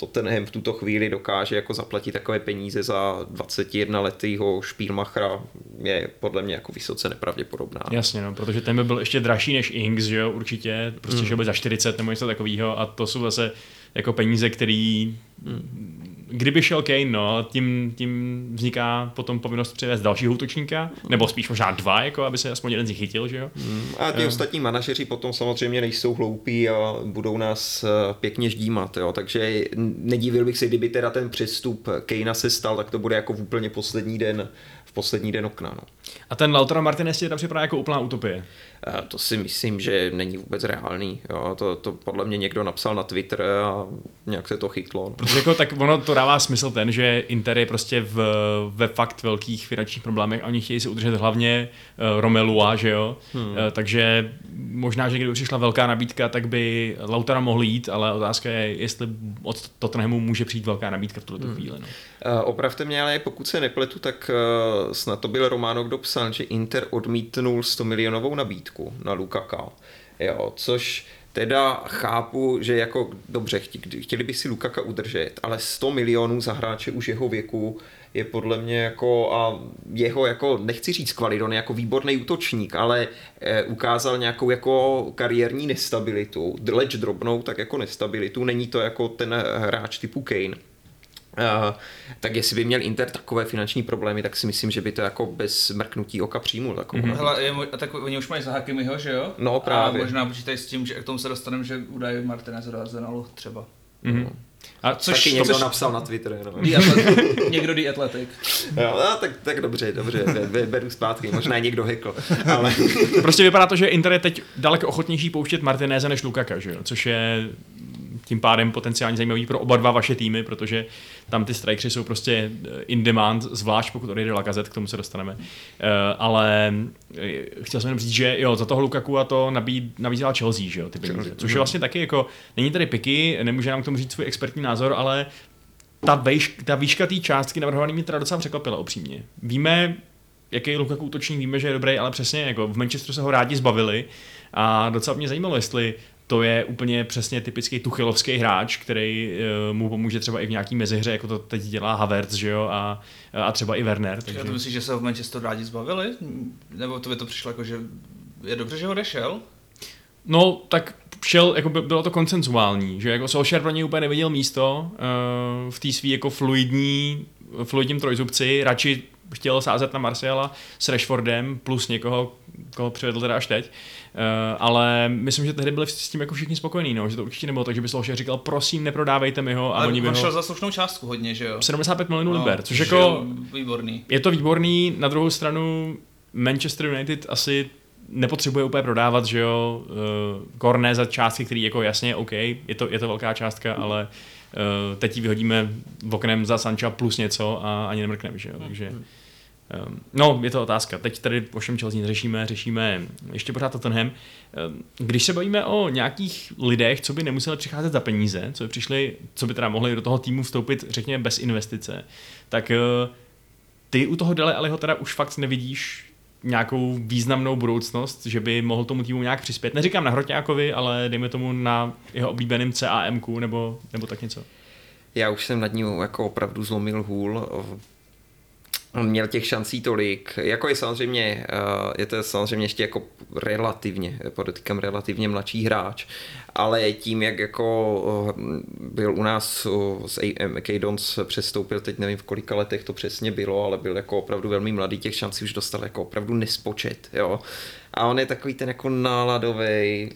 Tottenham v tuto chvíli dokáže jako zaplatit takové peníze za 21 letýho Špílmachra je podle mě jako vysoce nepravděpodobná. Jasně, no, protože ten by byl ještě dražší než Ings, že jo, určitě, prostě mm. že by za 40 nebo něco takového a to jsou zase jako peníze, který mm kdyby šel Kane, no, tím, tím vzniká potom povinnost přivést dalšího útočníka, nebo spíš možná dva, jako aby se aspoň jeden z nich chytil, že jo? Hmm. A ty um. ostatní manažeři potom samozřejmě nejsou hloupí a budou nás eh, pěkně ždímat, jo, takže nedivil bych se, kdyby teda ten přestup Kanea se stal, tak to bude jako v úplně poslední den v poslední den okna. No. A ten Lautaro Martinez ti tam připadá jako úplná utopie. A to si myslím, že není vůbec reálný. Jo. To, to podle mě někdo napsal na Twitter a nějak se to chytlo. No. Protože jako, tak ono to dává smysl ten, že Inter je prostě v, ve fakt velkých finančních problémech a oni chtějí si udržet hlavně uh, Romelua, že jo? Hmm. Uh, takže možná, že kdyby přišla velká nabídka, tak by Lautara mohl jít, ale otázka je, jestli od Tottenhamu může přijít velká nabídka v tuto hmm. chvíli. No. Uh, opravte mě, ale pokud se nepletu, tak uh, snad to byl Romano, kdo psal, že Inter odmítnul 100 milionovou nabídku na Lukaka. Jo, což teda chápu, že jako dobře, chtěli by si Lukaka udržet, ale 100 milionů za hráče už jeho věku je podle mě jako a jeho jako, nechci říct kvalit, on je jako výborný útočník, ale e, ukázal nějakou jako kariérní nestabilitu, leč drobnou, tak jako nestabilitu, není to jako ten hráč typu Kane. Uh, tak jestli by měl Inter takové finanční problémy, tak si myslím, že by to jako bez mrknutí oka přijmul. Mm-hmm. Hele, je, a tak oni už mají za Hakimiho, že jo? No právě. A možná počítají s tím, že k tomu se dostaneme, že údaj Martinez do Arsenalu třeba. Mm-hmm. A což Taky někdo což... napsal na Twitter. No. [laughs] někdo The Athletic. Jo, no, tak, tak dobře, dobře, beru zpátky, možná někdo hekl. Ale... prostě vypadá to, že Inter je teď daleko ochotnější pouštět Martinéze než Lukaka, že jo? což je tím pádem potenciálně zajímavý pro oba dva vaše týmy, protože tam ty strikeři jsou prostě eh, in demand, zvlášť pokud odejde Lakazet, k tomu se dostaneme. Uh, ale eh, chtěl jsem jenom říct, že jo, za toho Lukaku a to nabí, nabízela Chelsea, že jo, ty peníze. Což je vlastně taky jako, není tady piky, nemůže nám k tomu říct svůj expertní názor, ale ta, vejš, ta výška té částky navrhovaný mě teda docela překvapila upřímně. Víme, jaký Lukaku útočník, víme, že je dobrý, ale přesně jako v Manchesteru se ho rádi zbavili a docela mě zajímalo, jestli to je úplně přesně typický tuchylovský hráč, který uh, mu pomůže třeba i v nějaký mezihře, jako to teď dělá Havertz, že jo, a, a třeba i Werner. Takže... to myslíš, že se v Manchesteru rádi zbavili? Nebo to by to přišlo jako, že je dobře, že odešel? No, tak šel, jako by, bylo to koncensuální, že jako Solskjaer pro něj úplně neviděl místo uh, v té svý jako fluidní, fluidním trojzubci, radši chtěl sázet na Marciala s Rashfordem plus někoho, koho přivedl teda až teď. Uh, ale myslím, že tehdy byli s tím jako všichni spokojení, no, že to určitě nebylo tak, že by Solskjaer říkal, prosím, neprodávejte mi ho. A ale oni on šel za slušnou částku hodně, že jo? 75 milionů no, liber, což jako... Výborný. Je to výborný, na druhou stranu Manchester United asi nepotřebuje úplně prodávat, že jo, uh, Korné za částky, který jako jasně, OK, je to, je to velká částka, ale uh, teď ji vyhodíme v oknem za Sancha plus něco a ani nemrkneme, že jo, takže... Hmm. Um, no, je to otázka. Teď tady o všem Chelsea řešíme, řešíme ještě pořád Tottenham. Um, když se bavíme o nějakých lidech, co by nemuseli přicházet za peníze, co by přišli, co by teda mohli do toho týmu vstoupit, řekněme, bez investice, tak uh, ty u toho Dele Aliho teda už fakt nevidíš nějakou významnou budoucnost, že by mohl tomu týmu nějak přispět. Neříkám na Hrotňákovi, ale dejme tomu na jeho oblíbeným CAMku nebo, nebo tak něco. Já už jsem nad ním jako opravdu zlomil hůl měl těch šancí tolik, jako je samozřejmě, eh, je to samozřejmě ještě jako relativně, podotýkám relativně mladší hráč, ale tím, jak jako eh, byl u nás z eh, MK Dons přestoupil, teď nevím v kolika letech to přesně bylo, ale byl jako opravdu velmi mladý, těch šancí už dostal jako opravdu nespočet, jo a on je takový ten jako náladový,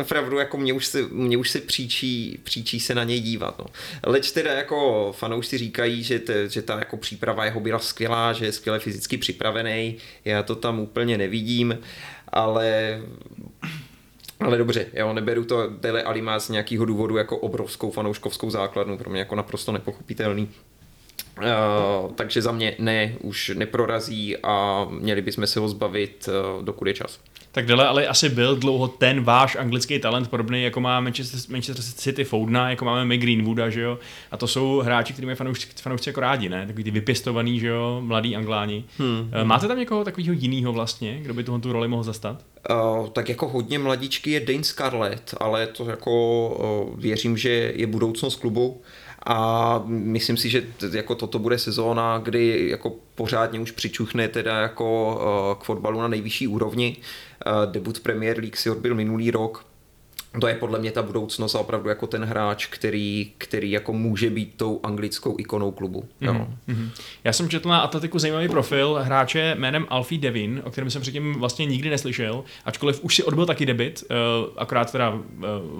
opravdu jako mě už se, mě už se příčí, příčí se na něj dívat. No. Leč teda jako fanoušci říkají, že, te, že ta jako příprava jeho byla skvělá, že je skvěle fyzicky připravený, já to tam úplně nevidím, ale ale dobře, jo, neberu to Dele Ali má z nějakého důvodu jako obrovskou fanouškovskou základnu, pro mě jako naprosto nepochopitelný. Uh, takže za mě ne, už neprorazí a měli bychom se ho zbavit, uh, dokud je čas. Tak Dele ale asi byl dlouho ten váš anglický talent, podobný jako má Manchester, Manchester City Foudna, jako máme my Greenwooda, že jo? A to jsou hráči, kterými fanoušci, fanoušci jako rádi, ne? Takový ty vypěstovaný, že jo, mladí angláni. Hmm. Uh, máte tam někoho takového jiného vlastně, kdo by tuhle tu roli mohl zastat? Uh, tak jako hodně mladíčky je Dane Scarlett, ale to jako uh, věřím, že je budoucnost klubu a myslím si, že jako toto bude sezóna, kdy jako pořádně už přičuchne teda jako k fotbalu na nejvyšší úrovni. Debut Premier League si odbil minulý rok, to je podle mě ta budoucnost a opravdu jako ten hráč, který, který jako může být tou anglickou ikonou klubu. Mm-hmm. Já jsem četl na Atletiku zajímavý profil hráče jménem Alfie Devin, o kterém jsem předtím vlastně nikdy neslyšel, ačkoliv už si odbyl taky debit, uh, akorát teda uh,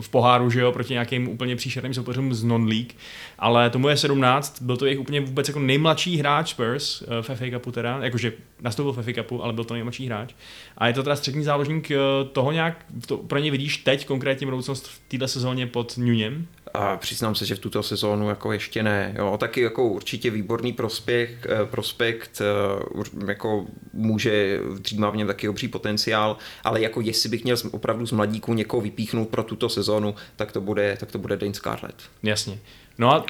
v poháru, že jo, proti nějakým úplně příšerným soupeřům z non-league, ale tomu je 17, byl to jejich úplně vůbec jako nejmladší hráč Spurs uh, v FA Cupu teda, jakože nastoupil v FA Cupu, ale byl to nejmladší hráč. A je to teda střední záložník toho nějak, to pro ně vidíš teď konkrétně budoucnost v této sezóně pod Nunem? A přiznám se, že v tuto sezónu jako ještě ne. Jo. Taky jako určitě výborný prospěch, prospekt, jako může dřímá v něm taky obří potenciál, ale jako jestli bych měl opravdu z mladíků někoho vypíchnout pro tuto sezónu, tak to bude, tak to bude Dane Scarlett. Jasně. No a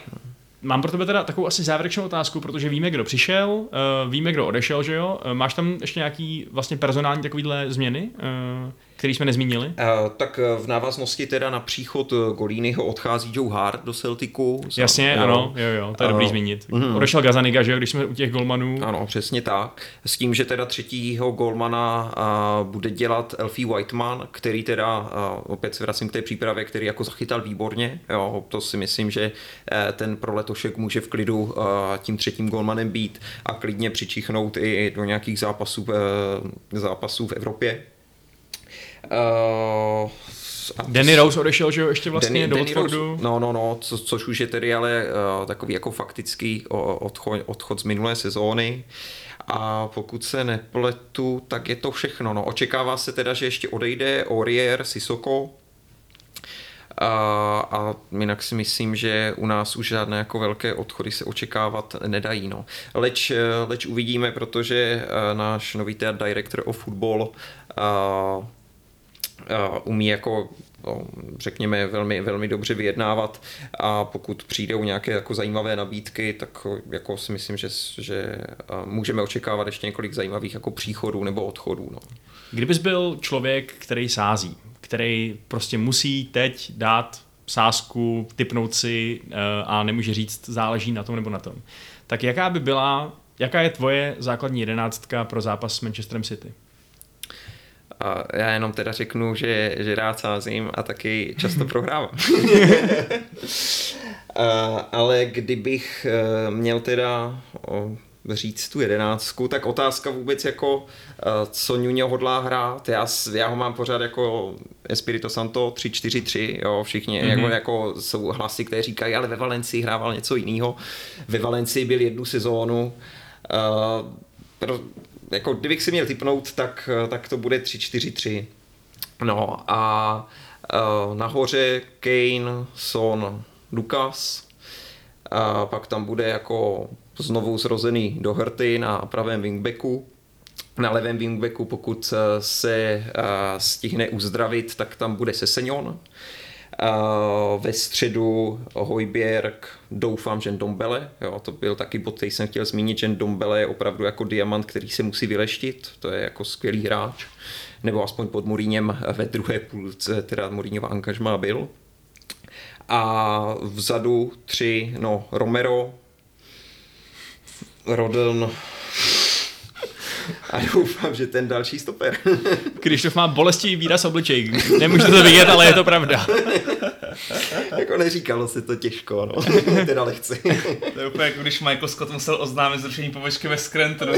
Mám pro tebe teda takovou asi závěrečnou otázku, protože víme, kdo přišel, uh, víme, kdo odešel, že jo? Máš tam ještě nějaký vlastně personální takovýhle změny? Který jsme nezmínili? Uh, tak v návaznosti teda na příchod Golínyho odchází Joe Hart do Celticu. Jasně, jo. ano, jo, jo, to je uh, dobrý zmínit. Uh, Odešel Gazaniga, že jo, když jsme u těch golmanů. Ano, přesně tak. S tím, že teda třetího golmana uh, bude dělat Elfie Whiteman, který teda, uh, opět se vracím k té přípravě, který jako zachytal výborně. Jo, to si myslím, že uh, ten pro letošek může v klidu uh, tím třetím golmanem být a klidně přičichnout i do nějakých zápasů, uh, zápasů v Evropě. Uh, Danny Rose odešel, že jo, ještě vlastně Danny, do Danny Watfordu. Rose, no, no, no, co, což už je tedy ale uh, takový jako faktický odchod, odchod z minulé sezóny. A pokud se nepletu, tak je to všechno. No, očekává se teda, že ještě odejde Orier, Sisoko, a, a jinak si myslím, že u nás už žádné jako velké odchody se očekávat nedají. No. Leč, leč uvidíme, protože náš nový director of football a, umí jako no, řekněme, velmi, velmi dobře vyjednávat a pokud přijdou nějaké jako zajímavé nabídky, tak jako si myslím, že, že můžeme očekávat ještě několik zajímavých jako příchodů nebo odchodů. No. Kdybys byl člověk, který sází, který prostě musí teď dát sázku, typnout si a nemůže říct, záleží na tom nebo na tom, tak jaká by byla, jaká je tvoje základní jedenáctka pro zápas s Manchesterem City? A já jenom teda řeknu, že, že rád sázím a taky často prohrávám. [laughs] a, ale kdybych e, měl teda říct tu jedenáctku, tak otázka vůbec jako, e, co Nuno hodlá hrát. Já, já ho mám pořád jako Espirito Santo 3-4-3, jo, všichni mm-hmm. jako, jako jsou hlasy, které říkají, ale ve Valencii hrával něco jiného. Ve Valencii byl jednu sezónu, uh, jako kdybych si měl typnout, tak, tak to bude 3-4-3. No a uh, nahoře Kane, Son, Lukas. A pak tam bude jako znovu zrozený Doherty na pravém wingbacku. Na levém wingbacku, pokud se uh, stihne uzdravit, tak tam bude Sesenyon. Uh, ve středu Hojbjerg, doufám, že Dombele, jo, to byl taky bod, který jsem chtěl zmínit, že Dombele je opravdu jako diamant, který se musí vyleštit, to je jako skvělý hráč, nebo aspoň pod Muríněm ve druhé půlce, teda Muríňova angažmá byl. A vzadu tři, no Romero, Rodon, a doufám, že ten další stoper. [laughs] Když to má bolestivý výraz obličej. Nemůžete to vidět, ale je to pravda. [laughs] jako neříkalo se to těžko, no. [laughs] teda lehce. to je úplně jako když Michael Scott musel oznámit zrušení pobočky ve Scrantonu.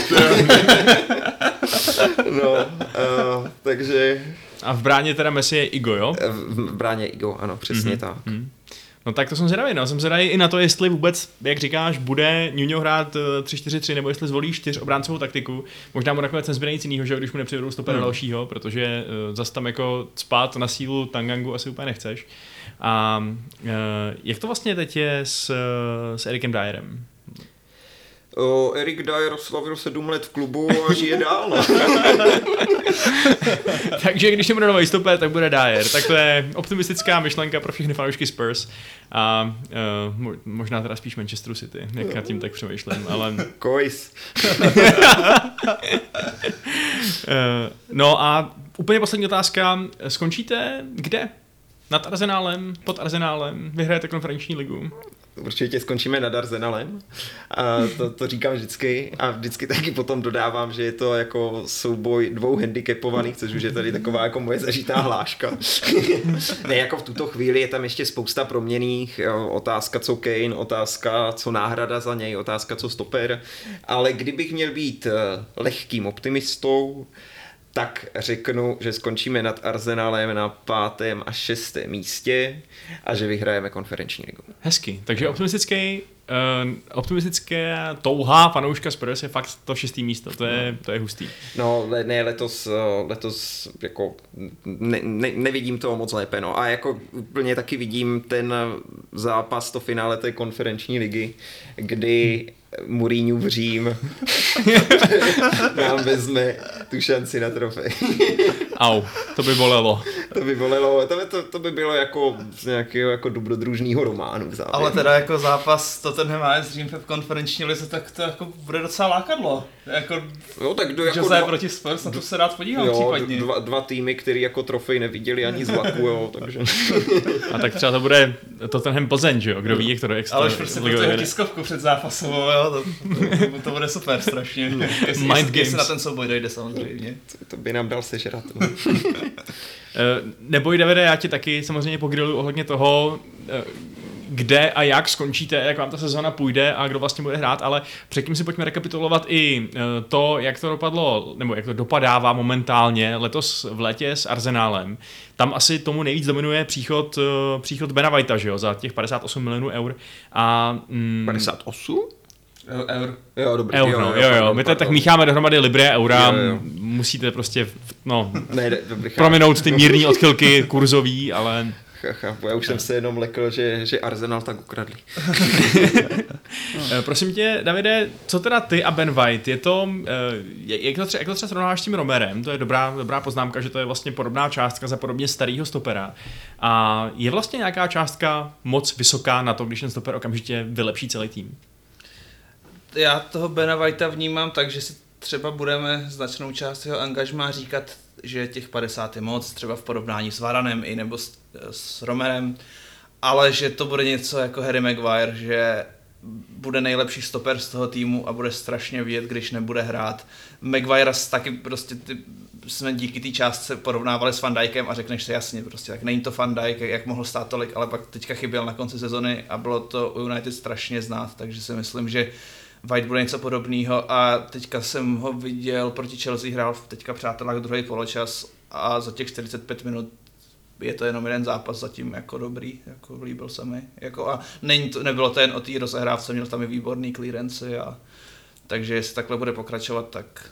no, uh, takže... A v bráně teda Messi je Igo, jo? V bráně Igo, ano, přesně mm-hmm. tak. Mm-hmm. No tak to jsem zvědavý, no. Jsem zvědavý i na to, jestli vůbec, jak říkáš, bude Nuno hrát 3-4-3, eh, nebo jestli zvolí 4 obráncovou taktiku. Možná mu nakonec nezbyde nic jiného, že když mu nepřivedou stopera hmm. dalšího, protože uh, zas tam jako spát na sílu Tangangu asi úplně nechceš. A uh, jak to vlastně teď je s, s Erikem Dyerem? Uh, Erik Dyer slavil sedm let v klubu a žije dál. No. [laughs] Takže když nebude nový stoper, tak bude Dyer. Tak to je optimistická myšlenka pro všechny fanoušky Spurs. A uh, možná teda spíš Manchester City, jak nad tím tak přemýšlím, ale... Kojs. uh, [laughs] no a úplně poslední otázka. Skončíte kde? Nad Arzenálem? Pod Arzenálem? Vyhrajete konferenční ligu? Určitě skončíme nad Arsenalem. A to, to říkám vždycky a vždycky taky potom dodávám, že je to jako souboj dvou handicapovaných, což už je tady taková jako moje zažitá hláška. [laughs] ne, jako v tuto chvíli je tam ještě spousta proměných, otázka co Kane, otázka co náhrada za něj, otázka co stoper, ale kdybych měl být eh, lehkým optimistou, tak řeknu, že skončíme nad Arsenalem na pátém a šestém místě a že vyhrajeme konferenční ligu. Hezky, takže optimistický Uh, optimistické touha fanouška Spurs je fakt to šestý místo, to je, to je hustý. No, ne, letos, eh, letos jako ne, ne, nevidím to moc lépe, no. A jako úplně taky vidím ten zápas, to finále té konferenční ligy, kdy Mourinho v Řím [laughs] nám vezme tu šanci na trofej. Au, to by bolelo. to by bolelo, to by, to, to by bylo jako z nějakého jako dobrodružního románu. Ale teda jako zápas Tottenham a s Řím v konferenční lize, tak to jako bude docela lákadlo. Jako, jo, tak do, jako Jose dva, proti Spurs, na to se rád podívám jo, případně. Dva, dva týmy, který jako trofej neviděli ani z vlaku, jo, takže. a tak třeba to bude Tottenham Plzeň, že jo, kdo ví, jak to, jak Ale už prostě pro tiskovku před zápasovou, jo, to, to, to, bude super strašně. jestli, Mind jestli, games. na ten souboj dojde samozřejmě. To, to by nám dal sežrat. No. [laughs] Neboj Davide, já ti taky samozřejmě pogriluju ohledně toho, kde a jak skončíte, jak vám ta sezona půjde a kdo vlastně bude hrát, ale předtím si pojďme rekapitulovat i to, jak to dopadlo, nebo jak to dopadává momentálně letos v létě s Arsenálem. Tam asi tomu nejvíc dominuje příchod, příchod Bena Whitea, že jo, za těch 58 milionů eur. A, mm, 58? Eur. Jo, dobrý. Eur, no, jo, jo, jo. My to tak mícháme dohromady Libre eura, jo, jo. musíte prostě, no, ne, dobrý, prominout ty mírné odchylky kurzový, ale... Chápu, já už jsem se jenom lekl, že, že Arsenal tak ukradli. [laughs] Prosím tě, Davide, co teda ty a Ben White? Je to, jak to třeba, jak to třeba srovnáváš s tím Romerem? To je dobrá, dobrá poznámka, že to je vlastně podobná částka za podobně starého stopera. A je vlastně nějaká částka moc vysoká na to, když ten stoper okamžitě vylepší celý tým? Já toho Bena Whitea vnímám tak, že si třeba budeme značnou část jeho angažmá říkat, že těch 50 je moc, třeba v porovnání s Varanem i nebo s, s Romerem, ale že to bude něco jako Harry Maguire, že bude nejlepší stoper z toho týmu a bude strašně vidět, když nebude hrát. Maguire taky prostě ty, jsme díky té částce porovnávali s Van Dijkem a řekneš si jasně, prostě tak není to Van Dijk, jak mohl stát tolik, ale pak teďka chyběl na konci sezony a bylo to u United strašně znát, takže si myslím, že White bude něco podobného a teďka jsem ho viděl proti Chelsea, hrál teďka přátelák druhý poločas a za těch 45 minut je to jenom jeden zápas zatím jako dobrý, jako líbil se mi. Jako a není to, nebylo to jen o té rozehrávce, měl tam i výborný clearance a takže jestli takhle bude pokračovat, tak,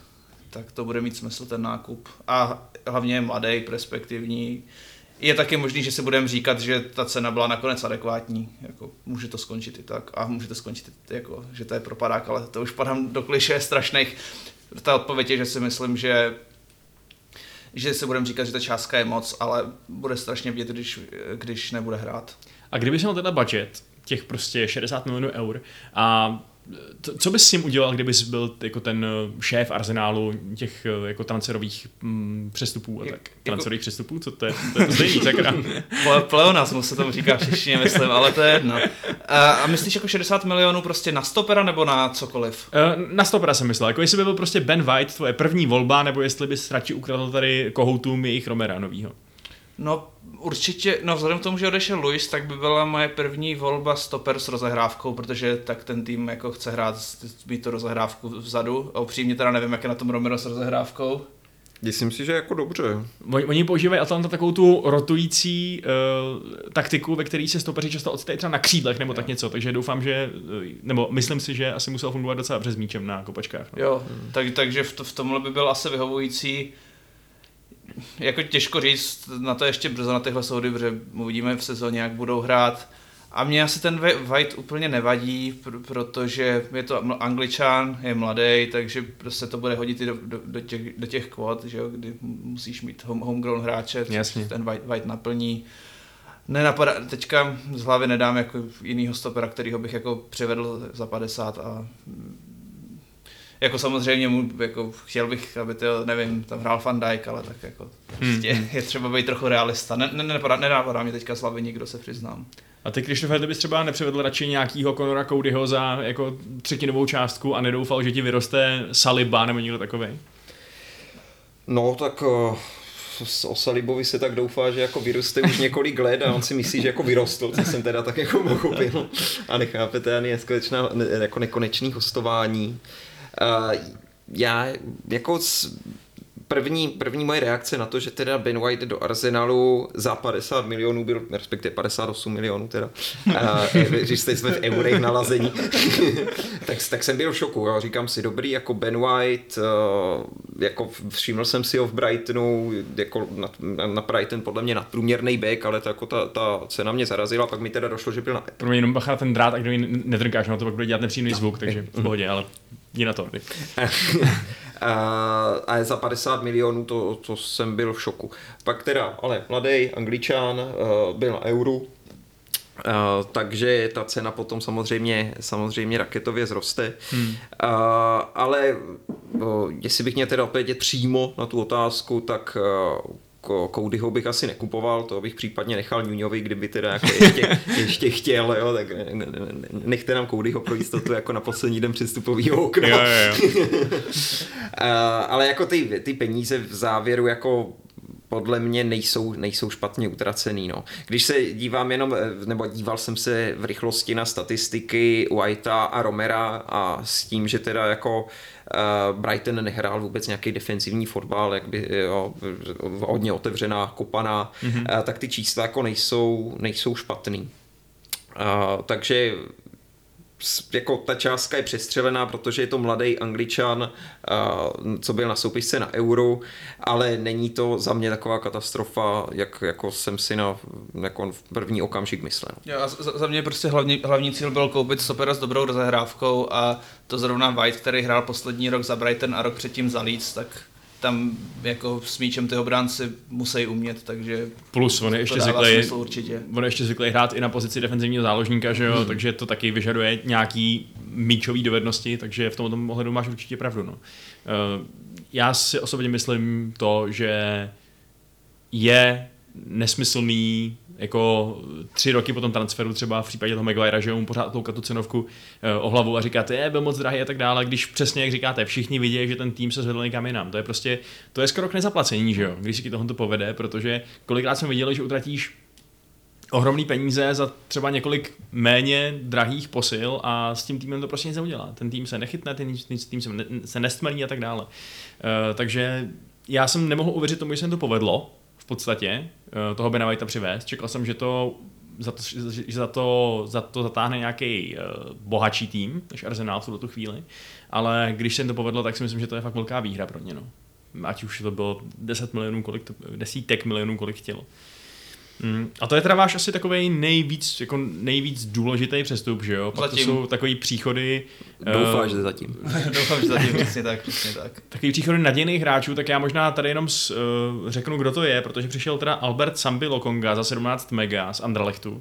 tak to bude mít smysl ten nákup. A hlavně je mladý, perspektivní, je taky možný, že si budeme říkat, že ta cena byla nakonec adekvátní. Jako, může to skončit i tak a může to skončit i jako, že to je propadák, ale to už padám do kliše strašných. Ta odpověď je, že si myslím, že že si budeme říkat, že ta částka je moc, ale bude strašně vidět, když, když nebude hrát. A kdyby měl tenhle budget, těch prostě 60 milionů eur a co bys s tím udělal, kdybys byl jako ten eh, šéf arzenálu těch eh, jako transferových mm, přestupů a tak? Transferových jako... přestupů? Co to je? To je to stejný, sakra. [laughs] Pleonasmus se tomu říká všichni, myslím, ale to je jedno. A, a myslíš jako 60 milionů prostě na stopera nebo na cokoliv? Uh, na stopera jsem myslel. Jako jestli by byl prostě Ben White tvoje první volba, nebo jestli bys radši ukradl tady kohoutům jejich Romera novýho. No určitě, no vzhledem k tomu, že odešel Luis, tak by byla moje první volba stoper s rozehrávkou, protože tak ten tým jako chce hrát, být to rozehrávku vzadu. A upřímně teda nevím, jak je na tom Romero s rozehrávkou. Myslím si, že jako dobře. Oni, oni používají Atlanta takovou tu rotující uh, taktiku, ve které se stopeři často odstají třeba na křídlech nebo tak něco, takže doufám, že, nebo myslím si, že asi musel fungovat docela dobře s míčem na kopačkách. No. Jo, hmm. tak, takže v, to, v tomhle by byl asi vyhovující jako těžko říct, na to ještě brzo na tyhle soudy, protože uvidíme v sezóně, jak budou hrát. A mě asi ten White úplně nevadí, protože je to angličan, je mladý, takže prostě to bude hodit i do, do, do, těch, do těch kvot, že jo, kdy musíš mít home, homegrown hráče, Jasně. ten White, White naplní. Nenapadá, teďka z hlavy nedám jako jinýho stopera, kterýho bych jako přivedl za 50 a Jako samozřejmě mu, jako chtěl bych, aby to, nevím, tam hrál Van Dijk, ale tak jako prostě hmm. je třeba být trochu realista. Ne, ne, nenapadá, nenapadá mě teďka slavy nikdo se přiznám. A ty, Krištofe, ty bys třeba nepřivedl radši nějakýho Conora Codyho za jako třetinovou částku a nedoufal, že ti vyroste Saliba nebo někdo takový? No, tak uh, o Salibovi se tak doufá, že jako vyroste už několik let a on si myslí, že jako vyrostl, co jsem teda tak jako pochopil. A nechápete ani neskutečná, ne, jako nekonečný hostování. Uh, já jako první, první moje reakce na to, že teda Ben White do Arsenalu za 50 milionů byl, respektive 58 milionů teda, a, [laughs] když jste jsme v eurech nalazení, [laughs] tak, tak jsem byl v šoku, jo. říkám si, dobrý, jako Ben White, uh, jako všiml jsem si ho v Brightonu, jako na, na Brighton podle mě nadprůměrný back, ale to, jako ta, ta cena mě zarazila, pak mi teda došlo, že byl na... Pro mě jenom bacha ten drát, a kdo ji nedrkáš, no to pak bude dělat nepříjemný zvuk, takže v pohodě, ale jdi na to. [laughs] a za 50 milionů to, to jsem byl v šoku. Pak teda, ale mladý angličan byl na euru, Uh, takže ta cena potom samozřejmě, samozřejmě raketově zroste. Hmm. Uh, ale uh, jestli bych měl teda opět přímo na tu otázku, tak uh, Codyho bych asi nekupoval, to bych případně nechal Nuňovi, kdyby teda jako ještě, [laughs] ještě chtěl, jo, tak nechte nám Codyho pro jistotu jako na poslední den přestupového okna. Jo, jo, jo. [laughs] Ale jako ty, ty peníze v závěru jako podle mě nejsou, nejsou špatně utracený. No. Když se dívám jenom, eh, nebo díval jsem se v rychlosti na statistiky Whitea a Romera a s tím, že teda jako uh, Brighton nehrál vůbec nějaký defensivní fotbal, jak by jo, hodně otevřená, kopaná, mm-hmm. tak ty čísla jako nejsou, nejsou špatný. Uh, takže jako ta částka je přestřelená, protože je to mladý angličan, co byl na soupisce na euro, ale není to za mě taková katastrofa, jak jako jsem si na jako v první okamžik myslel. Jo, za, za mě prostě hlavní, hlavní cíl byl koupit stopera s dobrou rozehrávkou a to zrovna White, který hrál poslední rok za Brighton a rok předtím za Leeds, tak tam jako s míčem ty obránci musí umět, takže Plus on je ještě zvyklý, určitě. On je ještě zvyklý hrát i na pozici defenzivního záložníka, že jo, hmm. takže to taky vyžaduje nějaký míčový dovednosti, takže v tomto ohledu máš určitě pravdu. No. Eh, já si osobně myslím to, že je nesmyslný jako tři roky po tom transferu třeba v případě toho Maguire, že mu pořád toukat tu cenovku eh, o hlavu a říkáte, je, byl moc drahý a tak dále, když přesně jak říkáte, všichni vidí, že ten tým se zvedl někam jinam. To je prostě, to je skoro k nezaplacení, že jo, když si tohle to povede, protože kolikrát jsme viděli, že utratíš ohromný peníze za třeba několik méně drahých posil a s tím týmem to prostě nic neudělá. Ten tým se nechytne, ten tým se, ne, se nestmelí a tak dále. Uh, takže já jsem nemohl uvěřit tomu, že se to povedlo, v podstatě eh, toho Bena Whitea přivést. Čekal jsem, že to za to, že za to, za to zatáhne nějaký uh, bohatší tým, než Arsenal v tu chvíli, ale když se jim to povedlo, tak si myslím, že to je fakt velká výhra pro ně. No. Ať už to bylo 10 milionů, kolik to, desítek milionů, kolik chtělo. Mm. A to je teda váš asi takový nejvíc, jako nejvíc důležitý přestup, že jo? Pak zatím. to jsou takový příchody... Doufám, uh, že zatím. [laughs] Doufám, že zatím, přesně tak, přesně tak. Takový příchody nadějných hráčů, tak já možná tady jenom s, uh, řeknu, kdo to je, protože přišel teda Albert Sambi Lokonga za 17 mega z Andralechtu. Uh,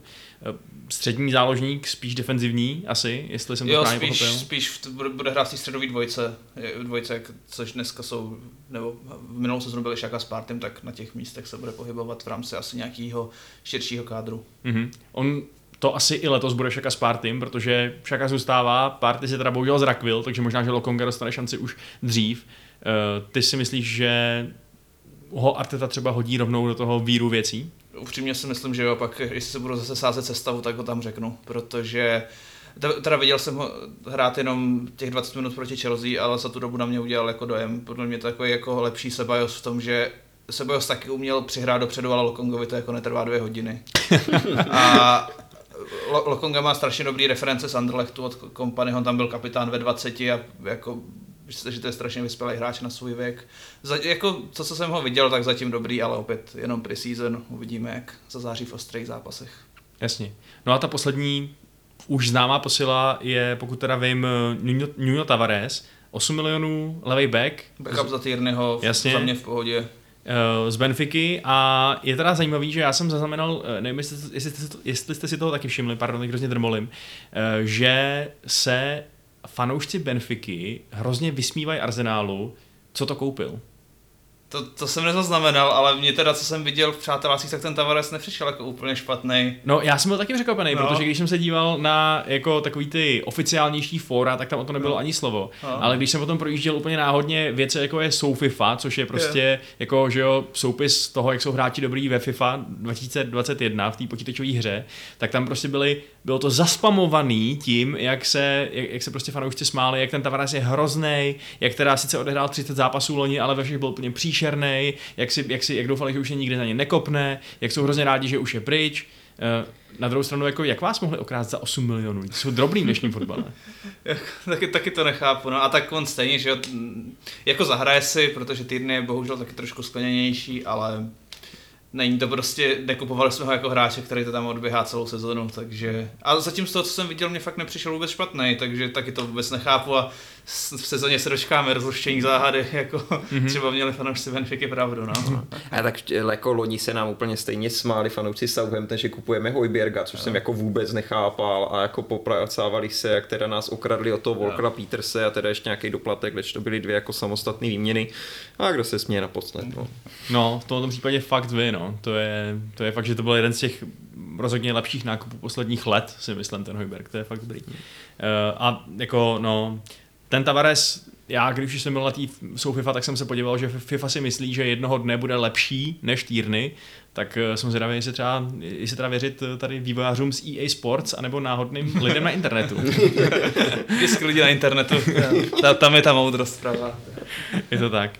střední záložník, spíš defenzivní asi, jestli jsem to jo, správně spíš, pochopil. spíš v, bude hrát v té středové dvojce, dvojce, což dneska jsou, nebo v minulou sezónu byli Šaka s Partym, tak na těch místech se bude pohybovat v rámci asi nějakého širšího kádru. Mm-hmm. On to asi i letos bude Šaka s Partym, protože Šaka zůstává, Party se teda bohužel zrakvil, takže možná, že Lokonga dostane šanci už dřív. Uh, ty si myslíš, že ho Arteta třeba hodí rovnou do toho víru věcí? Upřímně si myslím, že jo, pak jestli se budu zase sázet sestavu, tak ho tam řeknu, protože Teda viděl jsem ho hrát jenom těch 20 minut proti Chelsea, ale za tu dobu na mě udělal jako dojem. Podle mě takový jako lepší Sebajos v tom, že Sebajos taky uměl přihrát dopředu, ale Lokongovi to jako netrvá dvě hodiny. [laughs] a Lokonga má strašně dobrý reference z Anderlechtu od kompany, on tam byl kapitán ve 20 a jako že to je strašně vyspělý hráč na svůj věk. Za, jako, to, co jsem ho viděl, tak zatím dobrý, ale opět jenom pre-season. Uvidíme, jak zazáří v ostrých zápasech. Jasně. No a ta poslední už známá posila je, pokud teda vím, Nuno, Tavares, 8 milionů levý back. Backup za Tyrnyho, Jasně. za mě v pohodě eh, z Benfiky a je teda zajímavý, že já jsem zaznamenal, eh, nevím, jestli, jestli, jste, jestli jste si toho taky všimli, pardon, hrozně drmolím, eh, že se fanoušci Benfiky hrozně vysmívají Arsenálu, co to koupil. To, to jsem nezaznamenal, ale mě teda, co jsem viděl v přátelácích, tak ten Tavares nepřišel jako úplně špatný. No, já jsem byl taky překvapený, No. protože když jsem se díval na jako takový ty oficiálnější fóra, tak tam o to nebylo No. ani slovo. No. Ale když jsem potom projížděl úplně náhodně věci, jako je SouFIFA, což je prostě jako, že jo, soupis toho, jak jsou hráči dobrý ve FIFA 2021 v té počítačové hře, tak tam prostě byly, bylo to zaspamovaný tím, jak se, jak, jak se prostě fanoušci smáli, jak ten Tavares je hrozný, jak teda sice odehrál 30 zápasů loni, ale ve všech byl úplně příšerný, jak, si, jak, si, jak doufali, že už je nikdy na ně nekopne, jak jsou hrozně rádi, že už je pryč. Eh, Na druhou stranu, jako, jak vás mohli okrást za 8 milionů? To jsou drobný v dnešním fotbale. [laughs] taky, taky to nechápu, no a tak on stejně, že jako zahraje si, protože týdny je bohužel taky trošku skleněnější, ale není to prostě, nekupovali jsme ho jako hráče, který to tam odběhá celou sezonu, takže, a zatím z toho, co jsem viděl, mě fakt nepřišel vůbec špatný, takže taky to vůbec nechápu a v sezóně se dočkáme rozluštění záhady, [laughs] jako mm-hmm. třeba měli fanoušci Benfiky pravdu, no. A tak jako loni se nám úplně stejně smáli fanoušci Southampton, že kupujeme Hojbjerga, což jsem jako vůbec nechápal a jako popracávali se, jak teda nás okradli od toho Volkera Peterse a teda ještě nějaký doplatek, leč to byly dvě jako samostatné výměny. A kdo se směje naposled, no. No, v tomto případě fakt vy, no. To je, to je fakt, že to byl jeden z těch rozhodně lepších nákupů posledních let, si myslím, ten Hojberg, to je fakt dobrý. Uh, a jako, no, ten Tavares, já když jsem byl na té sou FIFA, tak jsem se podíval, že FIFA si myslí, že jednoho dne bude lepší než Týrny, tak eh, jsem zvědavý, jestli třeba, jestli teda věřit eh, tady vývojářům z EA Sports, anebo náhodným lidem na internetu. [laughs] Vždycky lidi na internetu, ta, tam je ta moudrost pravá. Je to tak.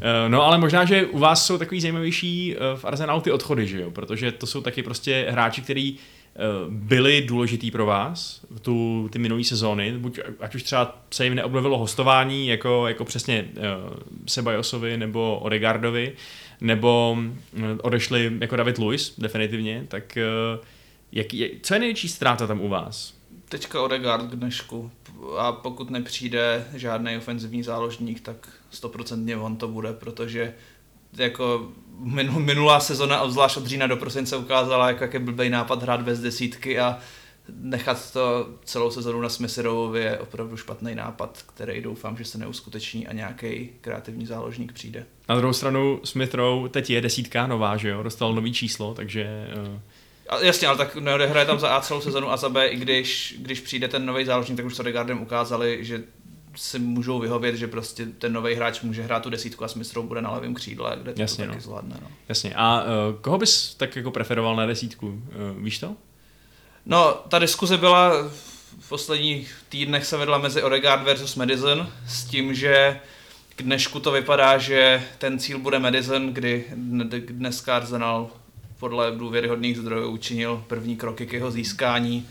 Eh, No ale možná, že u vás jsou takový zajímavější v Arsenalu ty odchody, že jo? Protože to jsou taky prostě hráči, kteří eh, byli důležitý pro vás v tu, ty minulé sezóny, buď ať už třeba se jim neobnovilo hostování, jako, jako přesně uh, Sebajosovi nebo Odegardovi, nebo uh, odešli jako David Luiz, definitivně, tak uh, jak, je, co je největší ztráta tam u vás? Teďka Odegaard k dnešku a pokud nepřijde žádný ofenzivní záložník, tak stoprocentně on to bude, protože jako minulá sezona, obzvlášť od října do prosince ukázala, jako jak je blbý nápad hrát bez desítky a nechat to celou sezonu na Smithrovovi je opravdu špatný nápad, který doufám, že se neuskuteční a nějaký kreativní záložník přijde. Na druhou stranu Smith Rowe teď je desítka nová, že jo? Dostal nový číslo, takže uh, A jasně, ale tak neodehraje tam za A celou sezonu a za B, i když, když přijde ten nový záložník, tak už s Odegaardem ukázali, že si můžou vyhovět, že prostě ten nový hráč může hrát tu desítku a Smith Rowe bude na levém křídle, kde to Jasně, taky no. zvládne. No. Jasně. A uh, koho bys tak jako preferoval na desítku? Uh, víš to? no, ta diskuze byla v posledních týdnech se vedla mezi Odegaard versus Madison s tím, že k dnešku to vypadá, že ten cíl bude Madison, kdy dne- dneska Arsenal podle důvěryhodných zdrojů učinil první kroky k jeho získání.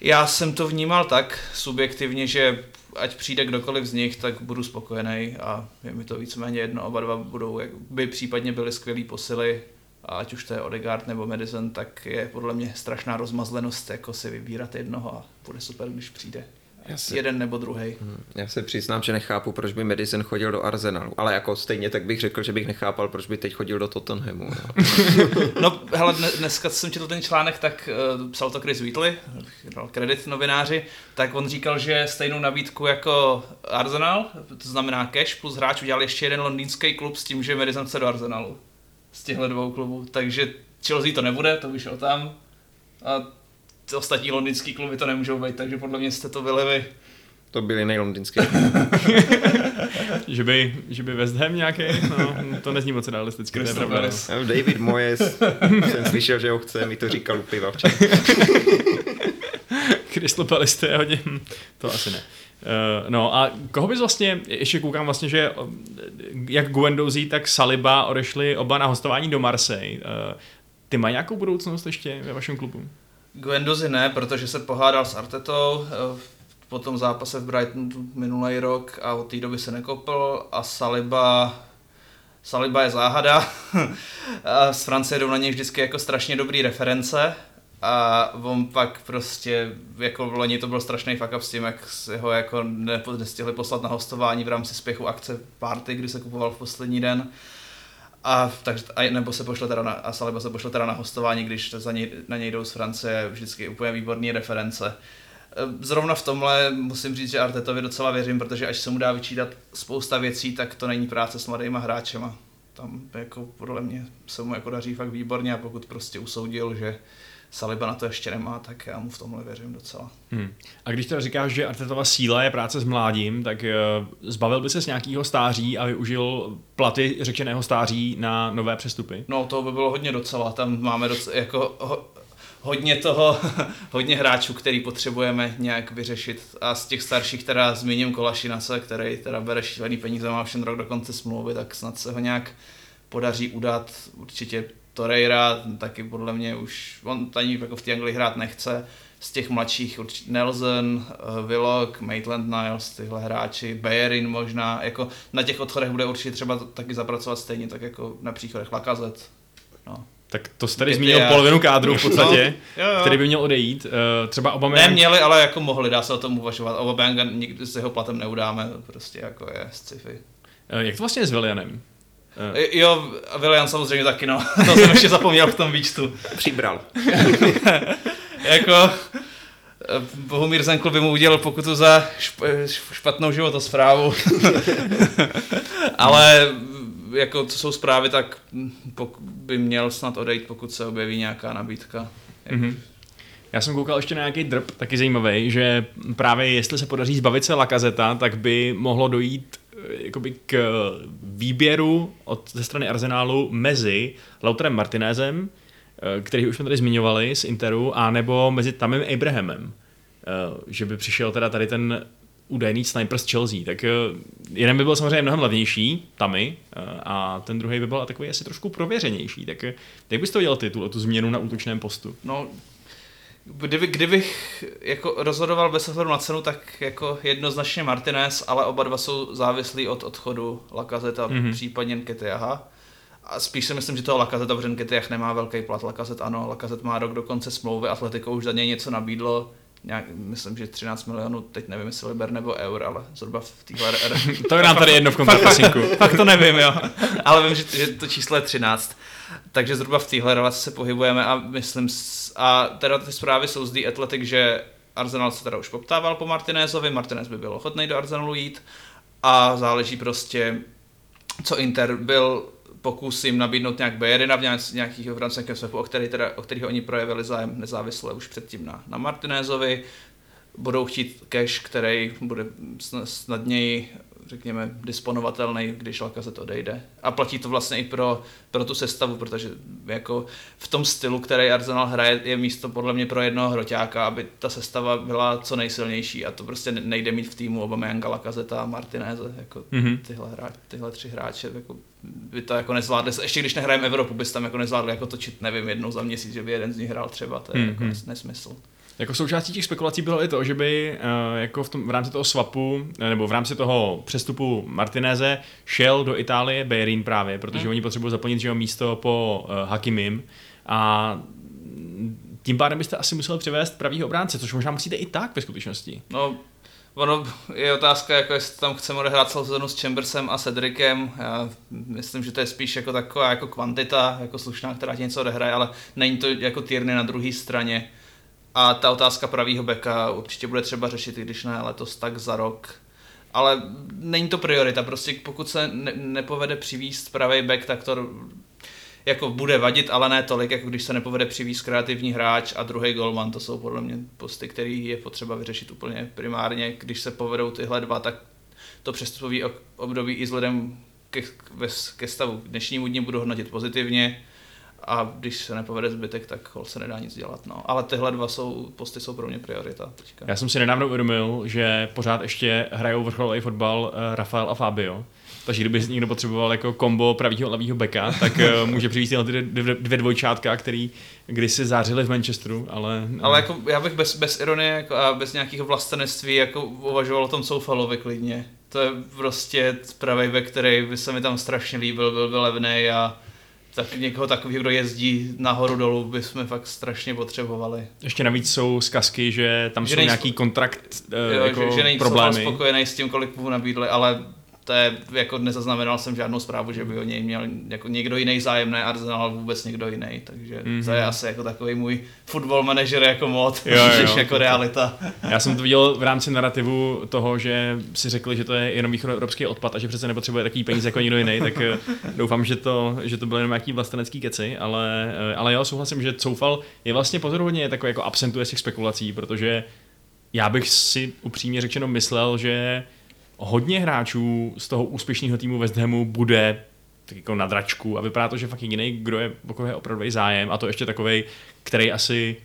Já jsem to vnímal tak subjektivně, že ať přijde kdokoliv z nich, tak budu spokojený a je mi to víceméně jedno, oba dva budou, jak by případně byly skvělý posily a ať už to je Odegaard nebo Madison, tak je podle mě strašná rozmazlenost jako si vybírat jednoho a bude super, když přijde. Já si- Jeden nebo druhý. Hm, Já se přiznám, že nechápu, proč by Madison chodil do Arsenalu, ale jako stejně tak bych řekl, že bych nechápal, proč by teď chodil do Tottenhamu. No. [laughs] No, hele, dne- dneska jsem četl ten článek, tak uh, psal to Chris Wheatley, dal kredit novináři, tak on říkal, že stejnou nabídku jako Arsenal, to znamená cash plus hráč, udělal ještě jeden londýnský klub s tím, že Madison chce do Arsenalu. Z těchto dvou klubů. Takže Chelsea to nebude, to vyšel tam. A ty ostatní londýnský kluby to nemůžou být, takže podle mě jste to byli vy. To byly nejlondýnské. [laughs] Že by, že by West Ham nějaký? No, to nezní moc realisticky, to pravda. no. No, David Moyes, jsem slyšel, že ho chce, mi to říkal u piva včera. [laughs] Crystal Palace to je hodně, hm, to asi ne. Uh, no a koho bys vlastně, ještě koukám vlastně, že uh, jak Guendouzi, tak Saliba odešli oba na hostování do Marseille. Uh, ty mají nějakou budoucnost ještě ve vašem klubu? Guendouzi ne, protože se pohádal s Artetou eh, po tom zápase v Brightonu minulý rok a od té doby se nekopl a Saliba Saliba je záhada. [laughs] a z Francie jdou na něj vždycky jako strašně dobrý reference a on pak prostě, jako v loni to byl strašný fuck up s tím, jak ho jako nestihli poslat na hostování v rámci spěchu akce party, kdy se kupoval v poslední den. A, takže, a nebo se pošle teda na, a Saliba se pošle teda na hostování, když za něj, na něj jdou z Francie vždycky úplně výborné reference. Zrovna v tomhle musím říct, že Artetovi docela věřím, protože až se mu dá vyčítat spousta věcí, tak to není práce s mladýma hráčema. Tam jako podle mě se mu jako daří fakt výborně a pokud prostě usoudil, že Saliba na to ještě nemá, tak já mu v tomhle věřím docela. Hmm. A když teda říkáš, že Artetova síla je práce s mládím, tak uh, zbavil by se z nějakého stáří a využil platy řečeného stáří na nové přestupy? No to by bylo hodně docela, tam máme docela, jako ho, hodně toho, [laughs] hodně hráčů, který potřebujeme nějak vyřešit. A z těch starších teda zmíním Kolašinase, který teda bere šílený peníze, má všem rok do konce smlouvy, tak snad se ho nějak podaří udat. Určitě Torreira, taky podle mě už, on ani jako v té Anglii hrát nechce. Z těch mladších určitě Nelson, uh, Willock, Maitland Niles, tyhle hráči, Bayerin možná, jako na těch odchodech bude určitě třeba taky zapracovat stejně, tak jako na příchodech Lakazet. No. Tak to jsi tady zmínil polovinu kádru v podstatě, no, jo, jo. který by měl odejít. Uh, třeba Obama. Ne, měli, ale jako mohli, dá se o tom uvažovat. Obama nikdy s jeho platem neudáme, prostě jako je sci-fi. Uh, jak to vlastně je s Willianem? Uh. Jo, William samozřejmě taky, no. [laughs] to jsem ještě zapomněl v tom výčtu. Přibral. [laughs] jako Bohumír Zenkl by mu udělal pokutu za špatnou životosprávu. [laughs] Ale jako co jsou zprávy, tak by měl snad odejít, pokud se objeví nějaká nabídka. Mm-hmm. Já jsem koukal ještě na nějaký drb, taky zajímavý, že právě jestli se podaří zbavit se Lakazeta, tak by mohlo dojít jakoby k výběru od, ze strany Arsenálu mezi Lauterem Martinezem, eh, který už jsme tady zmiňovali z Interu, a nebo mezi Tamem Abrahamem. Eh, že by přišel teda tady ten údajný sniper z Chelsea, tak jeden by byl samozřejmě mnohem levnější, Tamy, a ten druhý by byl takový asi trošku prověřenější. Tak jak bys to dělal ty, tu, tu změnu na útočném postu? No, Kdyby, kdybych jako rozhodoval bez ohledu na cenu, tak jako jednoznačně Martinez, ale oba dva jsou závislí od odchodu Lakazeta, mm-hmm. případně Nketiaha. A spíš si myslím, že toho Lakazeta, protože Nketiah nemá velký plat, Lakazet ano, Lakazet má rok do konce smlouvy, Atletico už za něj něco nabídlo, nějak, myslím, že 13 milionů, teď nevím, jestli liber nebo eur, ale zhruba v téhle... [laughs] to je nám tady jedno v kontrapasinku. Fakt to nevím, jo. [laughs] Ale vím, že, že to číslo je 13. Takže zhruba v téhle relaci se pohybujeme a myslím, a teda ty zprávy jsou z The Athletic, že Arsenal se teda už poptával po Martinézovi, Martinez by byl ochotný do Arsenalu jít a záleží prostě, co Inter byl pokus jim nabídnout nějak Bayerina v nějakých v rámci swepu, o, který teda, o kterých oni projevili zájem nezávisle už předtím na, na Martinézovi. Budou chtít cash, který bude snadněji řekněme, disponovatelný, když Lakazet odejde. A platí to vlastně i pro, pro tu sestavu, protože jako v tom stylu, který Arsenal hraje, je místo podle mě pro jednoho hroťáka, aby ta sestava byla co nejsilnější a to prostě nejde mít v týmu Aubameyanga, Lakazeta a Martineze, jako mm-hmm. tyhle, hráč, tyhle tři hráče, jako by to jako nezvládli, ještě když nehrajeme Evropu, bys tam jako nezvládli jako točit, nevím, jednou za měsíc, že by jeden z nich hrál třeba, to je mm-hmm. jako nesmysl. Jako součástí těch spekulací bylo i to, že by uh, jako v, tom, v rámci toho swapu, eh, nebo v rámci toho přestupu Martineze šel do Itálie Beirin právě, protože hmm. oni potřebují zaplnit jeho místo po uh, Hakimim a tím pádem byste asi museli přivést pravý obránce, což možná musíte i tak ve skutečnosti. No, ono je otázka, jako jestli tam chceme odehrát celou sezonu s Chambersem a Cedricem. Já myslím, že to je spíš jako taková jako kvantita, jako slušná, která ti něco odehraje, ale není to jako týrny na druhé straně a ta otázka pravýho beka určitě bude třeba řešit, i když ne letos, tak za rok. Ale není to priorita, prostě pokud se ne, nepovede přivíst pravý back, tak to jako bude vadit, ale ne tolik, jako když se nepovede přivíst kreativní hráč a druhý golman, to jsou podle mě posty, který je potřeba vyřešit úplně primárně. Když se povedou tyhle dva, tak to přestupový období i vzhledem ke, ke stavu dnešnímu dní budu hodnotit pozitivně a když se nepovede zbytek, tak se nedá nic dělat. No. Ale tyhle dva jsou, posty jsou pro mě priorita. Teďka. Já jsem si nedávno uvědomil, že pořád ještě hrajou vrcholový fotbal uh, Rafael a Fabio. Takže kdyby někdo potřeboval jako kombo pravýho a levýho beka, [laughs] tak uh, může přivést ty dvě, dvě dvojčátka, který kdysi zářili v Manchesteru, ale... No. Ale jako, já bych bez, bez ironie jako, a bez nějakého vlastenectví jako uvažoval o tom Soufalovi klidně. To je prostě pravý bek, který by se mi tam strašně líbil, byl by levný a tak někoho takového, kdo jezdí nahoru dolů, bychom fakt strašně potřebovali. Ještě navíc jsou zkazky, že tam že jsou nejspo... nějaký kontrakt uh, jo, jako že, že není problémy. spokojený s tím, kolik mu nabídli, ale to je, jako nezaznamenal jsem žádnou zprávu, že by o něj měl jako někdo jiný zájem, ne Arsenal, vůbec někdo jiný, takže mm-hmm. to je asi jako takový můj football manager jako mod, jo, jo, [laughs] jako realita. Já jsem to viděl v rámci narrativu toho, že si řekli, že to je jenom východoevropský odpad a že přece nepotřebuje takový peníze jako nikdo jiný, tak eh, doufám, že to, že to byly jenom nějaký vlastenecký keci, ale, eh, ale jo, souhlasím, že Coufal je vlastně pozoruhodně takový jako absentuje z těch spekulací, protože já bych si upřímně řečeno myslel, že hodně hráčů z toho úspěšného týmu West Hamu bude tak jako na dračku a vypadá to, že fakt jediný, kdo je, o je opravdu zájem a to ještě takový, který asi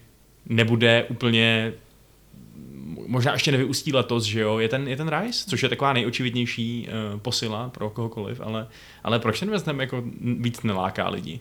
nebude úplně možná ještě nevyústí letos, že jo, je ten, je ten Rice, což je taková nejočividnější uh, posila pro kohokoliv, ale, ale proč ten West Ham jako víc neláká lidi?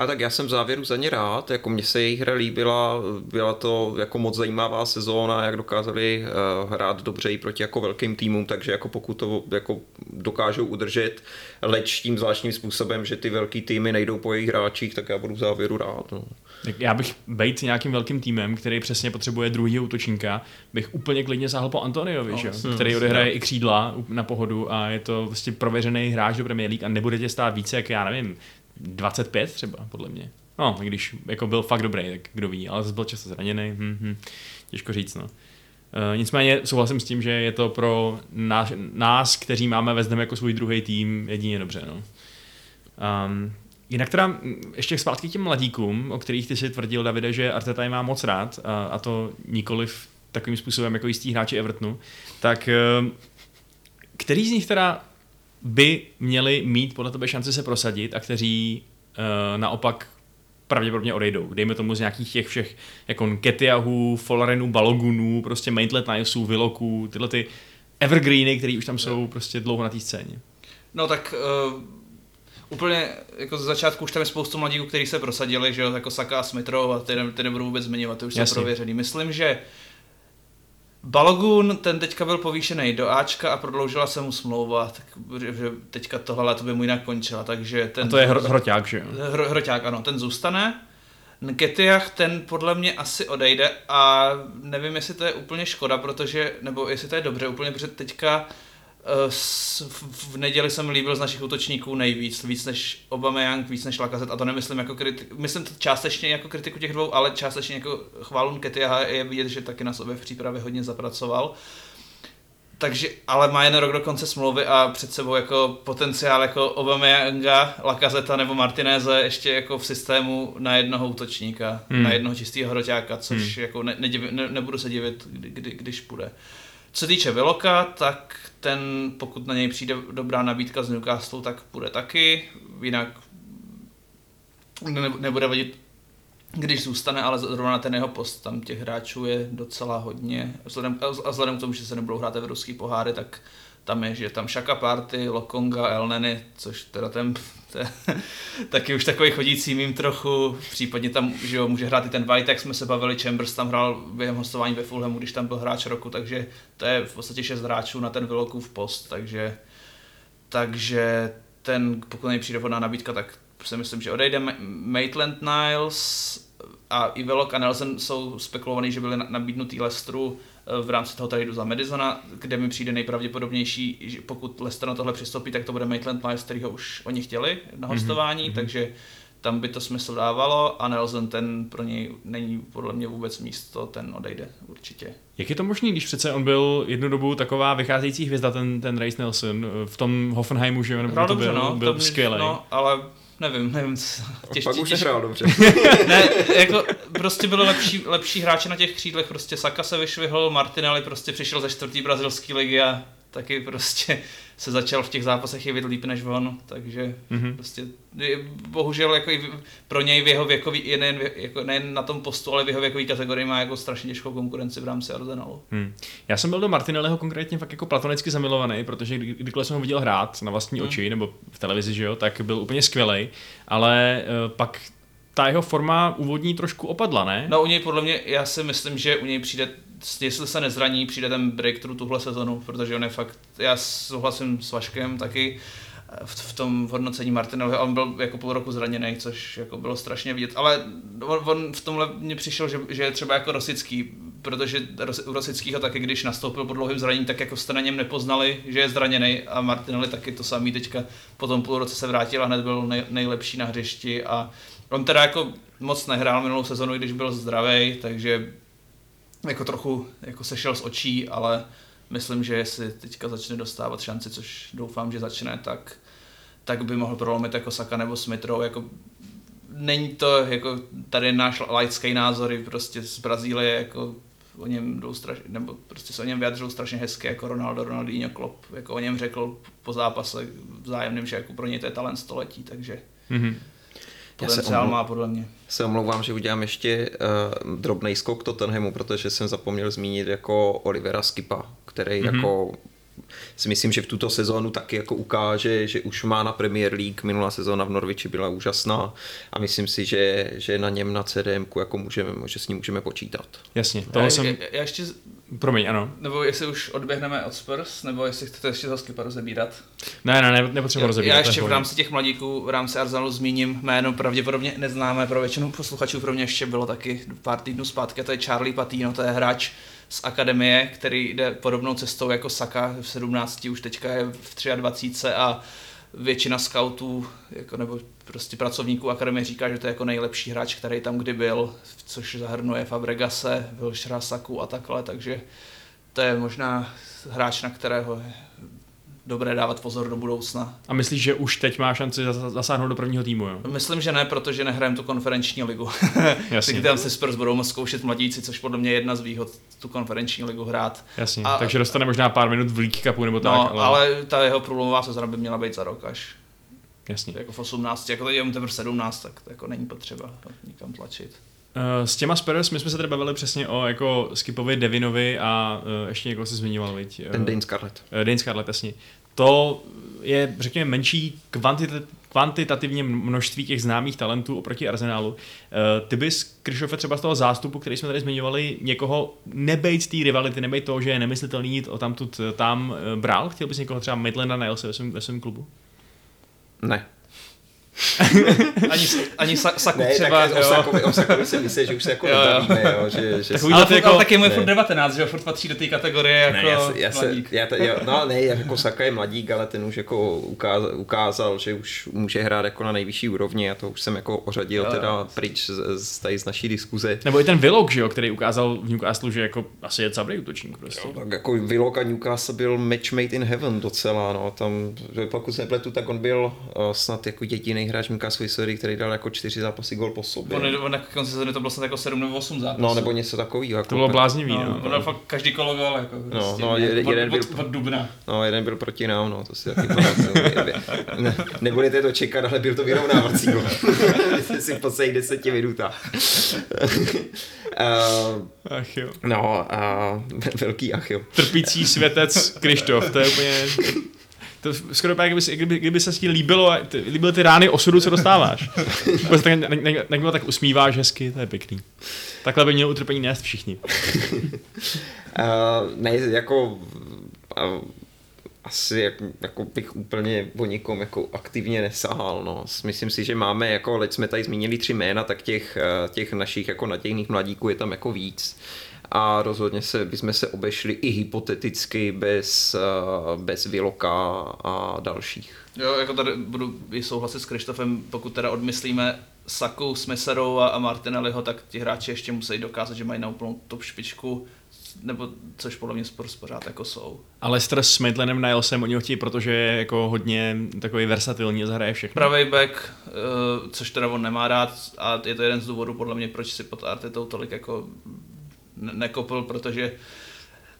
A tak já jsem v závěru za ně rád, jako mně se jejich hra líbila, byla to jako moc zajímavá sezóna, jak dokázali uh, hrát dobře i proti jako velkým týmům, takže jako pokud to jako dokážou udržet, leč tím zvláštním způsobem, že ty velký týmy nejdou po jejich hráčích, tak já budu v závěru rád. No. Tak já bych být nějakým velkým týmem, který přesně potřebuje druhý útočníka, bych úplně klidně sáhl po Antoniovi, no, že? Který odehraje i křídla na pohodu a je to vlastně prověřený hráč do Premier League a nebude tě stát více, jak já nevím, 25 třeba, podle mě. No, když jako byl fakt dobrý, tak kdo ví, ale zase byl často zraněný, hm, hm, těžko říct, no. Uh, nicméně souhlasím s tím, že je to pro nás, nás kteří máme West jako svůj druhý tým, jedině dobře. No. Um, jinak teda ještě zpátky těm mladíkům, o kterých ty si tvrdil, Davide, že Arteta je má moc rád a, a to nikoliv takovým způsobem jako jistý hráči Evertonu, tak uh, který z nich teda by měli mít podle tebe šanci se prosadit a kteří uh, naopak pravděpodobně odejdou. Dejme tomu z nějakých těch všech jako Ketiahů, Folarenů, Balogunů, prostě Maintlet Nilesů, Viloků, tyhle ty evergreeny, které už tam jsou prostě dlouho na té scéně. No tak uh, úplně jako z začátku už tam je spoustu mladíků, kteří se prosadili, že jo, jako Saka a Smithrov a ty, ty nebudu vůbec zmiňovat, ty už Jasně. jsou prověřený. Myslím, že Balogun, ten teďka byl povýšený do Ačka a prodloužila se mu smlouva, tak, že teďka tohle léto by mu jinak končila, takže ten... A to je hro, hroťák, že jo? Hro, hroťák, ano, ten zůstane. Nketiah, ten podle mě asi odejde a nevím, jestli to je úplně škoda, protože, nebo jestli to je dobře úplně, protože teďka v neděli jsem líbil z našich útočníků nejvíc, víc než Young, víc než Lacazette a to nemyslím jako kritiku, myslím to částečně jako kritiku těch dvou, ale částečně jako chválu Nketiaha je vidět, že taky na sobě v přípravě hodně zapracoval. Takže, ale má jen rok do konce smlouvy a před sebou jako potenciál jako Aubameyanga, Lacazette nebo Martineze ještě jako v systému na jednoho útočníka, hmm. na jednoho čistého hroťáka, což hmm. jako ne, ne, nebudu se divit, kdy, kdy, když půjde. Co týče Veloka, tak ten, pokud na něj přijde dobrá nabídka z Newcastle, tak půjde taky, jinak nebude vadit, když zůstane, ale zrovna ten jeho post, tam těch hráčů je docela hodně, vzhledem, a vzhledem k tomu, že se nebudou hrát evropský poháry, tak tam je, že tam Shaka Party, Lokonga, Elneny, což teda ten, ten [laughs] taky už takový chodící mým trochu, případně tam že jo, může hrát i ten White, jak jsme se bavili, Chambers tam hrál během hostování ve Fulhamu, když tam byl hráč roku, takže to je v podstatě šest hráčů na ten v post, takže, takže ten, pokud nepřijde vhodná nabídka, tak si myslím, že odejde Maitland Niles a i Velok a Nelson jsou spekulovaný, že byli nabídnutý Lestru v rámci toho tradu za Madisona, kde mi přijde nejpravděpodobnější, že pokud Leicester na tohle přistoupí, tak to bude Maitland Niles, kterýho už oni chtěli na mhm, hostování, mm-hmm. takže tam by to smysl dávalo a Nelson ten pro něj není podle mě vůbec místo, ten odejde určitě. Jak je to možné, když přece on byl jednu dobu taková vycházející hvězda, ten, ten Race Nelson, v tom Hoffenheimu, že on byl, dobře, byl, no, byl skvělý. No, ale nevím, nevím. Těž, pak už hrál dobře. [laughs] ne, jako prostě byly lepší, lepší hráči na těch křídlech, prostě Saka se vyšvihl, Martinelli prostě přišel ze čtvrtý brazilský ligy a taky prostě se začal v těch zápasech jevit líp než on, takže mm-hmm. prostě bohužel jako i pro něj v jeho věkový, nejen, jako nejen na tom postu, ale v jeho věkový kategorii má jako strašně těžkou konkurenci v rámci Arsenalu. Hmm. Já jsem byl do Martinelliho konkrétně fakt jako platonicky zamilovaný, protože kdy, kdykoliv jsem ho viděl hrát na vlastní hmm. oči nebo v televizi, že jo, tak byl úplně skvělý, ale uh, pak ta jeho forma úvodní trošku opadla, ne? No u něj podle mě, já si myslím, že u něj přijde, jestli se nezraní, přijde ten breakthrough tuhle sezonu, protože on je fakt, já souhlasím s Vaškem taky, v, v tom hodnocení Martinelliho, on byl jako půl roku zraněný, což jako bylo strašně vidět, ale on, on v tomhle mně přišel, že, že je třeba jako Rosický, protože u Rosického taky, když nastoupil po dlouhém zranění, tak jako jste na něm nepoznali, že je zraněný a Martinelli taky to samý teďka po tom půl roce se vrátil a hned byl nej, nejlepší na hřišti a on teda jako moc nehrál minulou sezonu, když byl zdravý, takže jako trochu jako sešel z očí, ale myslím, že jestli teďka začne dostávat šanci, což doufám, že začne, tak, tak by mohl prolomit jako Saka nebo Smithrow, jako není to jako tady náš laický názory prostě z Brazílie, jako o něm jdou strašně, nebo prostě se o něm vyjadřují strašně hezky, jako Ronaldo, Ronaldinho, Klopp, jako o něm řekl po zápase vzájemným, že jako pro něj to je talent století, takže mm-hmm. Potenciál má podle mě. Se omlouvám, že udělám ještě uh, drobný skok Tottenhamu, protože jsem zapomněl zmínit jako Olivera Skipa, který mm-hmm. jako si myslím, že v tuto sezónu taky jako ukáže, že už má na Premier League. Minulá sezóna v Norviči byla úžasná a myslím si, že, že na něm na CDM jako můžeme, že s ním můžeme počítat. Jasně, toho já, jsem... Já, já ještě Promiň, ano. Nebo jestli už odběhneme od Spurs, nebo jestli chcete ještě za Skipa rozebírat. Ne, ne, ne nepotřebuji rozebírat. Já ještě v rámci těch mladíků, v rámci Arsenalu zmíním jméno pravděpodobně neznámé pro většinu posluchačů, pro mě ještě bylo taky pár týdnů zpátky, to je Charlie Patino, to je hráč z akademie, který jde podobnou cestou jako Saka v 17, už teďka je v 23 a většina scoutů jako, nebo prostě pracovníků akademie říká, že to je jako nejlepší hráč, který tam kdy byl, což zahrnuje Fabregase, Wilshera, Saku a takhle, takže to je možná hráč, na kterého dobré dávat pozor do budoucna. A myslíš, že už teď má šanci zasáhnout do prvního týmu, jo? Myslím, že ne, protože nehrajeme tu konferenční ligu. [laughs] Jasně. tam se Spurs budou zkoušet mladíci, což podle mě je jedna z výhod tu konferenční ligu hrát. Jasně, a, takže dostane možná pár minut v League Cupu nebo no, tak. Ale... ale ta jeho průlomová sezona by měla být za rok až. Jasně. Jako v 18, jako teď je mu teprve 17, tak to jako není potřeba nikam tlačit. Uh, s těma Spurs, my jsme se tady bavili přesně o jako Skipovi, Devinovi a uh, ještě někoho si zmiňoval, viď? Ten Dane Scarlett. Uh, Dane Scarlett, jasně to je, řekněme, menší kvantit- kvantitativně množství těch známých talentů oproti Arsenálu. Eh, ty bys, Krišofe, třeba z toho zástupu, který jsme tady zmiňovali, někoho nebejt té rivality, nebejt toho, že je nemyslitelný jít o tamtud eh, tam eh, bral? Chtěl bys někoho třeba ve svém, ve svém klubu? Ne. Ani, ani sa, Saku ne, třeba. Tak o, Sakovi, o Sakovi si myslí, že už se jako jo, nebavíme, jo, že, že tak ale, jako, ale taky mu je furt 19, že jo, furt patří do té kategorie jako ne, já, já se. Já, já, no ne, jako Saka je mladík, ale ten už jako ukázal, ukázal, že už může hrát jako na nejvyšší úrovni a to už jsem jako ořadil jo, teda jo. pryč z, z, tady z naší diskuze. Nebo i ten Vilok, že jo, který ukázal v Newcastle, že jako asi je cabrý útočník prostě. Jo, tak jako Vilok a Newcastle byl match made in heaven docela, no, tam, pokud se nepletu, tak on byl uh, snad jako jediný hráč Newcastle historii, který dal jako čtyři zápasy gol po sobě. On, on na konci sezóny to bylo snad jako sedm nebo osm zápasů. No, nebo něco takového. Jako to bylo bláznivý, no. no. On fakt každý kolo gol, jako no, prostě, no, jeden, od, jeden byl, od, od, dubna. No, jeden byl proti nám, no, to si taky ne, Nebudete to čekat, ale byl to vyrovnávací gol. [laughs] si v posledních deseti minutách. Uh, [laughs] ach jo. No, uh, velký ach jo. Trpící světec Krištof, to je úplně to skoro tak, kdyby, kdyby, kdyby se ti líbilo, ty, líbily ty rány osudu, co dostáváš. [laughs] tak, ne, ne, ne, tak usmíváš hezky, to je pěkný. Takhle by měl utrpení nést všichni. uh, [laughs] ne, jako uh, asi jak, jako bych úplně o nikom jako aktivně nesahal. No. Myslím si, že máme, jako, leč jsme tady zmínili tři jména, tak těch, eh, těch našich jako nadějných mladíků je tam jako víc a rozhodně se, bychom se obešli i hypoteticky bez, eh, bez Viloka a dalších. Jo, jako tady budu i souhlasit s Krištofem, pokud teda odmyslíme Saku, Smiserou a Martinelliho, tak ti hráči ještě musí dokázat, že mají na úplnou top špičku, nebo což podle mě Spurs pořád jako jsou. Ale s Maitlandem Nilesem oni ho chtějí, protože je jako hodně takový versatilní a zahraje všechno. Pravý back, uh, což teda on nemá rád a je to jeden z důvodů podle mě, proč si pod Artetou tolik jako nekopl, protože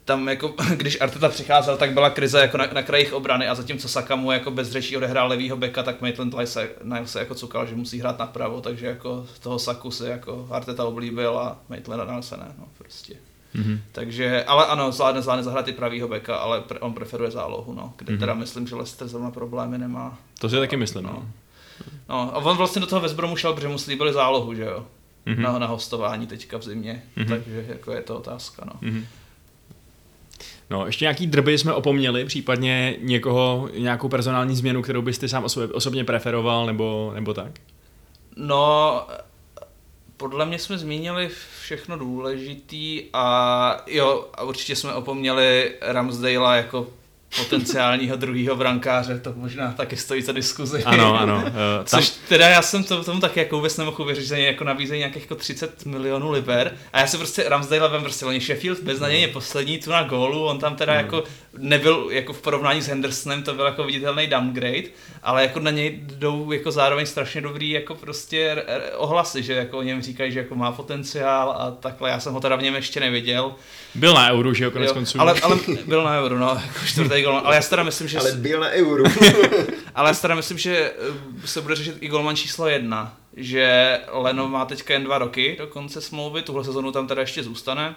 tam jako, [laughs] když Arteta přicházel, tak byla krize jako na, na krajích obrany a zatímco Saka mu jako bez řečí odehrál levýho beka, tak Maitland se, se jako cukal, že musí hrát napravo, takže jako toho Saku se jako Arteta oblíbil a Maitland se ne, no prostě. Mm-hmm. Takže, ale ano, zvládne, zvládne zahrát i pravýho beka, ale pre, on preferuje zálohu, no, kde mm-hmm. teda myslím, že Leicester zrovna problémy nemá. To si taky myslím, no. no. No, a on vlastně do toho Westbromu šel, protože mu slíbili zálohu, že jo mm-hmm. na, na hostování teďka v zimě, mm-hmm. takže jako je to otázka. No. Mm-hmm. No, ještě nějaký drby jsme opomněli, případně někoho, nějakou personální změnu, kterou byste sám osobně preferoval, nebo, nebo tak? No, podle mě jsme zmínili všechno důležitý a jo, a určitě jsme opomněli Ramsdale jako potenciálního druhého brankáře, to možná taky stojí za diskuzi. Ano, ano. Uh, [laughs] tam... Což teda já jsem to, tomu taky jako vůbec nemohl uvěřit, že jako nabízejí nějakých jako 30 milionů liber a já se prostě Ramsdale vem prostě oni Sheffield beznadějně no. poslední tu na gólu, on tam teda no. jako nebyl jako v porovnání s Hendersonem, to byl jako viditelný downgrade, ale jako na něj jdou jako zároveň strašně dobrý jako prostě ohlasy, že jako o něm říkají, že jako má potenciál a takhle, já jsem ho teda v něm ještě neviděl. Byl na euro, že jo, konec konců. Ale, ale byl na euro, no, jako čtvrtý gol, ale já teda myslím, že... Ale byl na euro. [laughs] ale já teda myslím, že eh, se bude řešit i golman číslo jedna, že Leno má teďka jen dva roky do konce smlouvy, tuhle sezonu tam teda ještě zůstane,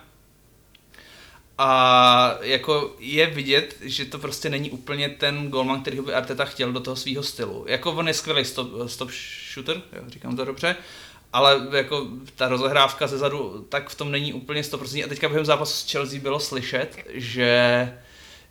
a jako je vidět, že to prostě není úplně ten golman, který by Arteta chtěl do toho svého stylu. Jako on je skvělý stop, stop shooter, jo, říkám to dobře, ale jako ta rozehrávka ze zadu, tak v tom není úplně 100%. A teďka během zápasu s Chelsea bylo slyšet, že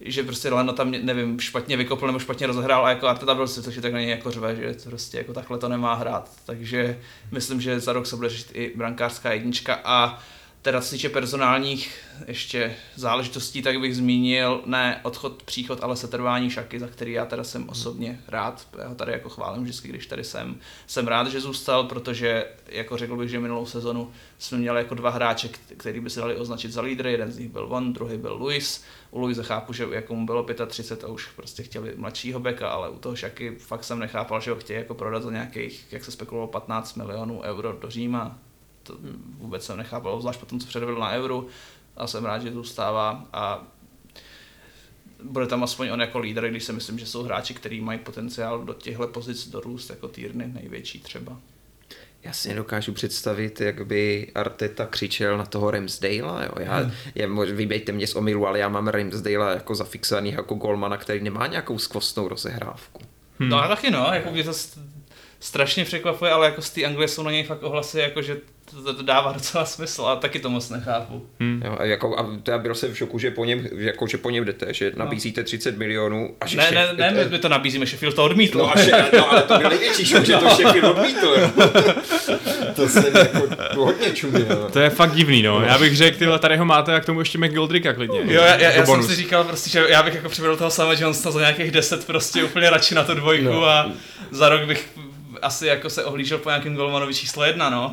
že prostě Leno tam, nevím, špatně vykopl nebo špatně rozehrál a jako Arteta byl si, což je tak na něj jako řve, že to prostě jako takhle to nemá hrát. Takže myslím, že za rok se bude řešit i brankářská jednička a teda co se týče personálních ještě záležitostí, tak bych zmínil ne odchod, příchod, ale setrvání Šaky, za který já teda jsem osobně rád. Já ho tady jako chválím vždycky, když tady jsem. Jsem rád, že zůstal, protože jako řekl bych, že minulou sezonu jsme měli jako dva hráče, který by se dali označit za lídry. Jeden z nich byl Von, druhý byl Luis. U Luise chápu, že jako mu bylo 35 a už prostě chtěli mladšího beka, ale u toho Šaky fakt jsem nechápal, že ho chtějí jako prodat za nějakých, jak se spekulovalo, 15 milionů euro do Říma to vůbec jsem nechápal, zvlášť potom, co předvedl na Euro a jsem rád, že zůstává a bude tam aspoň on jako lídr, když si myslím, že jsou hráči, kteří mají potenciál do těchto pozic dorůst, jako Týrny největší třeba. Já si nedokážu představit, jak by Arteta křičel na toho Ramsdale. Jo. Já, hmm. já, vybejte mě z omilu, ale já mám Ramsdale jako zafixovaný jako golmana, který nemá nějakou skvostnou rozehrávku. Hmm. No a taky no, jako mě to strašně překvapuje, ale jako z té Anglie jsou na něj fakt ohlasy, jako že to, to dává docela smysl a taky to moc nechápu. Hmm. Jo, a, jako, a já byl jsem v šoku, že po něm, jako, že po něm jdete, že no. nabízíte 30 milionů. A že ne, šef, ne, ne, my, my to nabízíme, Sheffield to odmítl. No, a še, no ale to byl největší šok, že to Sheffield odmítl. [laughs] to se jako hodně čuměl. To je fakt divný, no. Já bych řekl, tyhle, tady ho máte a k tomu ještě McGoldricka klidně. Jo, já, já, já jsem si říkal prostě, že já bych jako přivedl toho samého Johnsona za nějakých 10 prostě úplně radši na tu dvojku no. a za rok bych asi jako se ohlížel po nějakém golmanovi číslo jedna, no.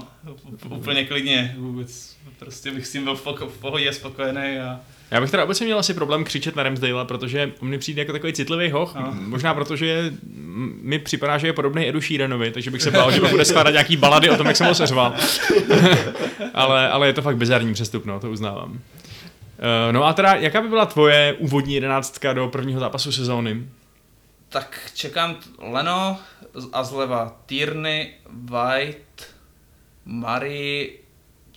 Úplně klidně, vůbec. Prostě bych s tím byl v, poko- v pohodě spokojený a... Já bych teda obecně měl asi problém křičet na Ramsdale, protože on mi přijde jako takový citlivý hoch. No. Možná protože mi připadá, že je podobný Edu Sheeranovi, takže bych se bál, že bude skládat nějaký balady o tom, jak jsem ho seřval. [laughs] ale, ale je to fakt bizarní přestup, no, to uznávám. Uh, no a teda, jaká by byla tvoje úvodní jedenáctka do prvního zápasu sezóny? Tak čekám Leno a zleva Tierney, White, Murray,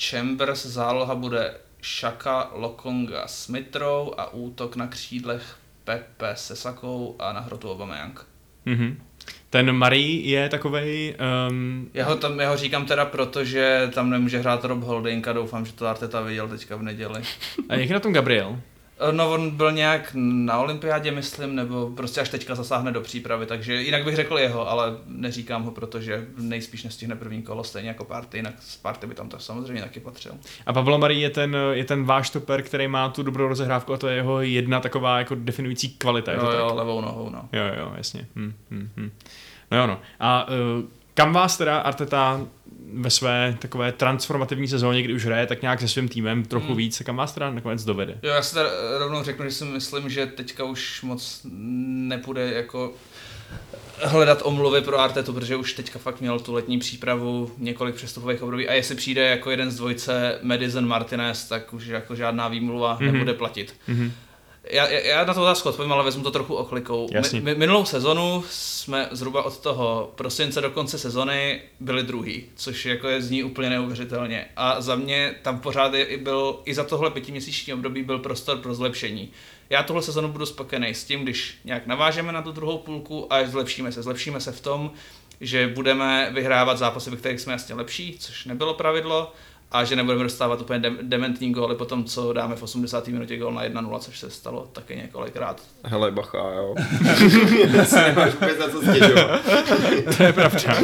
Chambers, záloha bude Shaka, Lokonga, Smithrow a útok na křídlech Pepe se Sakou a na hrotu Aubameyang. Mm-hmm. Ten Marie je takovej... Um... Já, ho tam, já ho říkám teda proto, že tam nemůže hrát Rob Holding a doufám, že to Arteta viděl teďka v neděli. A jak na tom Gabriel? No on byl nějak na olympiádě, myslím, nebo prostě až teďka zasáhne do přípravy, takže jinak bych řekl jeho, ale neříkám ho, protože nejspíš nestihne první kolo, stejně jako Party, jinak z Party by tam to samozřejmě taky patřil. A Pavlo Marí je ten, je ten váš toper, který má tu dobrou rozehrávku a to je jeho jedna taková jako definující kvalita. Je to jo, tak? levou nohou, no. Jo, jo, jasně. Hm, hm, hm. No jo, no. A uh, kam vás teda Arteta ve své takové transformativní sezóně, kdy už hraje tak nějak se svým týmem trochu hmm. víc, kam vás teda nakonec dovede? Jo, já si teda rovnou řeknu, že si myslím, že teďka už moc nepůjde jako hledat omluvy pro Artetu, protože už teďka fakt měl tu letní přípravu, několik přestupových období a jestli přijde jako jeden z dvojce Madison Martinez, tak už jako žádná výmluva mm-hmm. nebude platit. Mm-hmm. Já, já na to otázku odpovím, ale vezmu to trochu oklikou. Mi, minulou sezonu jsme zhruba od toho prosince do konce sezony byli druhý, což jako je zní úplně neuvěřitelně. A za mě tam pořád je, byl, i za tohle pětiměsíční období byl prostor pro zlepšení. Já tohle sezonu budu spokojený s tím, když nějak navážeme na tu druhou půlku a zlepšíme se. Zlepšíme se v tom, že budeme vyhrávat zápasy, ve kterých jsme jasně lepší, což nebylo pravidlo a že nebudeme dostávat úplně de- dementní góly po tom, co dáme v 80. minutě gól na 1-0, což se stalo taky několikrát. Hele, bacha, jo. si nemáš vůbec na co stěžovat. to je pravda.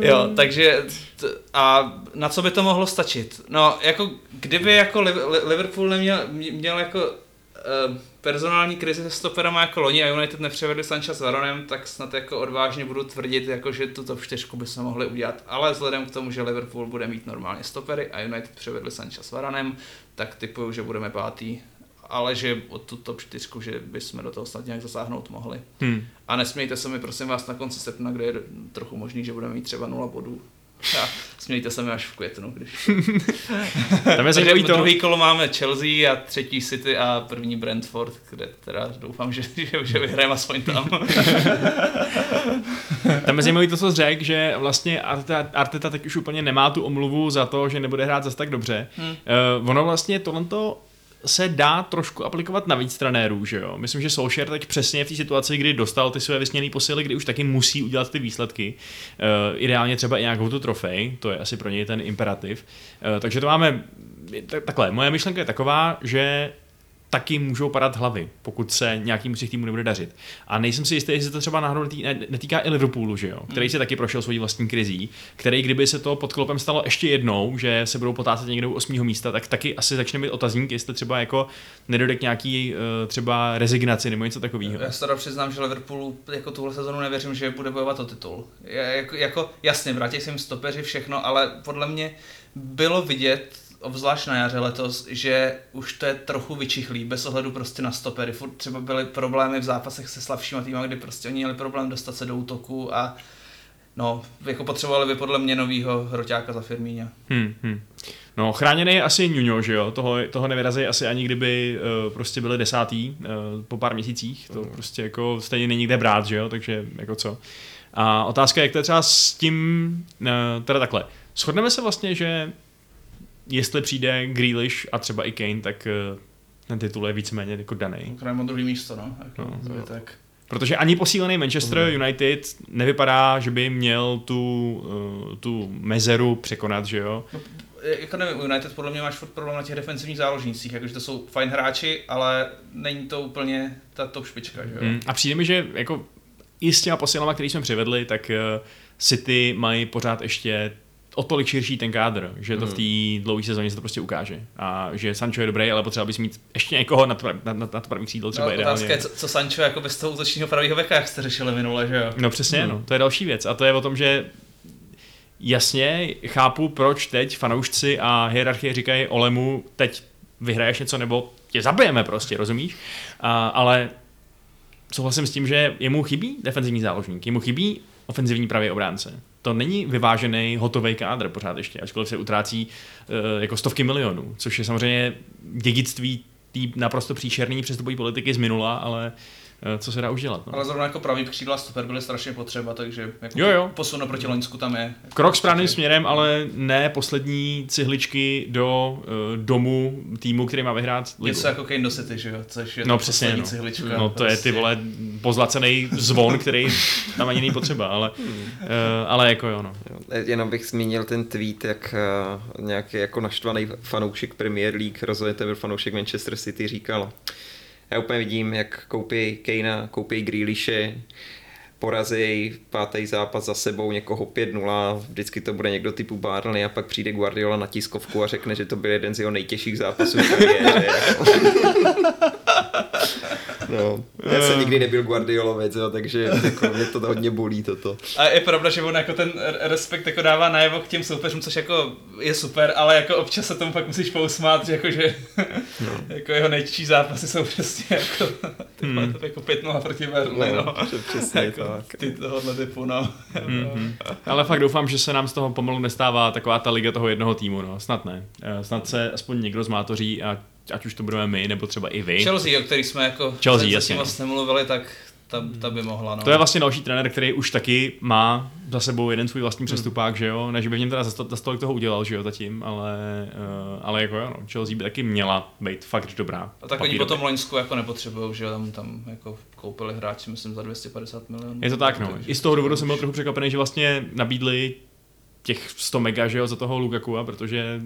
jo, takže t- a na co by to mohlo stačit? No, jako kdyby jako Liverpool neměl měl jako uh, personální krizi se stoperama jako loni a United nepřevedli Sancha s Varonem, tak snad jako odvážně budu tvrdit, jako, že tuto čtyřku by se mohli udělat. Ale vzhledem k tomu, že Liverpool bude mít normálně stopery a United převedli Sancha s Varanem, tak typuju, že budeme pátý ale že od tu top 4, že bychom do toho snad nějak zasáhnout mohli. Hmm. A nesmějte se mi prosím vás na konci srpna, kde je trochu možný, že budeme mít třeba nula bodů. A smějte se mi až v květnu, když... [laughs] Tam je zajímavý to... Druhý kolo máme Chelsea a třetí City a první Brentford, kde teda doufám, že, [laughs] že, že vyhrajeme aspoň tam. [laughs] Tam je zajímavý to, co řekl, že vlastně Arteta, Arteta teď už úplně nemá tu omluvu za to, že nebude hrát zase tak dobře. Hmm. Uh, ono vlastně tohle se dá trošku aplikovat na víc trenérů, že jo. Myslím, že Solskjaer teď přesně v té situaci, kdy dostal ty své vysněné posily, kdy už taky musí udělat ty výsledky. Uh, ideálně třeba i nějakou tu trofej, to je asi pro něj ten imperativ. Uh, takže to máme takhle, moje myšlenka je taková, že taky můžou padat hlavy, pokud se nějakým z těch týmů nebude dařit. A nejsem si jistý, jestli to třeba náhodou netýká i Liverpoolu, že jo? který hmm. se taky prošel svojí vlastní krizí, který kdyby se to pod klopem stalo ještě jednou, že se budou potácet někde u osmého místa, tak taky asi začne být otazník, jestli třeba jako nedojde k nějaký uh, třeba rezignaci nebo něco takového. Já se teda přiznám, že Liverpoolu jako tuhle sezonu nevěřím, že bude bojovat o titul. Jako, jako jasně, vrátí se jim stopeři všechno, ale podle mě bylo vidět obzvlášť na jaře letos, že už to je trochu vyčichlý, bez ohledu prostě na stopery. Furt třeba byly problémy v zápasech se slabšíma týmy, kdy prostě oni měli problém dostat se do útoku a no, jako potřebovali by podle mě novýho hroťáka za Firmíně. Hmm, hmm. No, chráněný je asi Nuno, že jo? Toho, toho nevyrazí asi ani kdyby uh, prostě byli desátý uh, po pár měsících. To mm. prostě jako stejně není kde brát, že jo? Takže jako co. A otázka je, jak to je třeba s tím, uh, teda takhle. Shodneme se vlastně, že jestli přijde Grealish a třeba i Kane, tak eh, ten titul je víceméně jako daný. Krajmo druhý místo, no. Jako, no, to je tak. Protože ani posílený Manchester United nevypadá, že by měl tu, uh, tu mezeru překonat, že jo? No, jako nevím, United podle mě máš furt problém na těch defensivních záložnících, jakože to jsou fajn hráči, ale není to úplně ta top špička, že jo? Mm, a přijde mi, že jako i s těma posilama, který jsme přivedli, tak uh, City mají pořád ještě o tolik širší ten kádr, že to v té hmm. dlouhé sezóně se to prostě ukáže. A že Sancho je dobrý, ale potřeba bys mít ještě někoho na, to, na, na, na to pravý křídlo třeba no, ideálně. je, co, co Sancho jako bez toho útočního pravého veka, jak jste řešili minule, že jo? No přesně, hmm. no, to je další věc. A to je o tom, že jasně chápu, proč teď fanoušci a hierarchie říkají Olemu, teď vyhraješ něco nebo tě zabijeme prostě, rozumíš? A, ale souhlasím s tím, že jemu chybí defenzivní záložník, jemu chybí ofenzivní pravý obránce to není vyvážený hotový kádr pořád ještě, ačkoliv se utrácí uh, jako stovky milionů, což je samozřejmě dědictví té naprosto příšerné přestupové politiky z minula, ale Eh, co se dá už dělat. No. Ale zrovna jako pravý křídla stoper byly strašně potřeba, takže jako jo, jo. posun proti Loňsku tam je. Krok správným směrem, ale ne poslední cihličky do uh, domu týmu, který má vyhrát ligu. Něco jako Kane do City, že jo? Což je no, přesně, no. cihlička. No to prostě. je ty prostě. vole pozlacený zvon, který tam ani není potřeba, ale, uh, ale jako jo, no. Jenom bych zmínil ten tweet, jak uh, nějaký jako naštvaný fanoušek Premier League, rozhodně byl fanoušek Manchester City, říkal, já úplně vidím, jak koupí Kejna, koupí Grealishe, porazí pátý zápas za sebou někoho 5-0, vždycky to bude někdo typu Barney a pak přijde Guardiola na tiskovku a řekne, že to byl jeden z jeho nejtěžších zápasů. [laughs] No, já jsem nikdy nebyl Guardiolovec, jo, takže jako mě to hodně bolí toto. A je pravda, že on jako ten respekt jako dává najevo k těm soupeřům, což jako je super, ale jako občas se tomu fakt musíš pousmát, že jako, že no. [laughs] jako jeho nejtěžší zápasy jsou prostě jako, ty, hmm. jako 5-0 proti Berlinu. No, no. Přesně jako, tak. Ty tohohle typu, no. Mm-hmm. ale fakt doufám, že se nám z toho pomalu nestává taková ta liga toho jednoho týmu, no. Snad ne. Eh, snad se aspoň někdo zmátoří a ať už to budeme my, nebo třeba i vy. Chelsea, o který jsme jako Chelsea, jasně. vlastně mluvili, tak ta, ta by mohla. No. To je vlastně další trenér, který už taky má za sebou jeden svůj vlastní hmm. přestupák, že jo, než by v něm teda za, za toho toho že jo, zatím, ale, uh, ale jako jo, no, Chelsea by taky měla být fakt dobrá. A tak oni potom Loňsku jako nepotřebují, že jo, tam, tam jako koupili hráči, myslím, za 250 milionů. Je to tak, no. I z toho důvodu jsem byl trochu překvapený, že vlastně nabídli těch 100 mega, že jo, za toho Lukaku, protože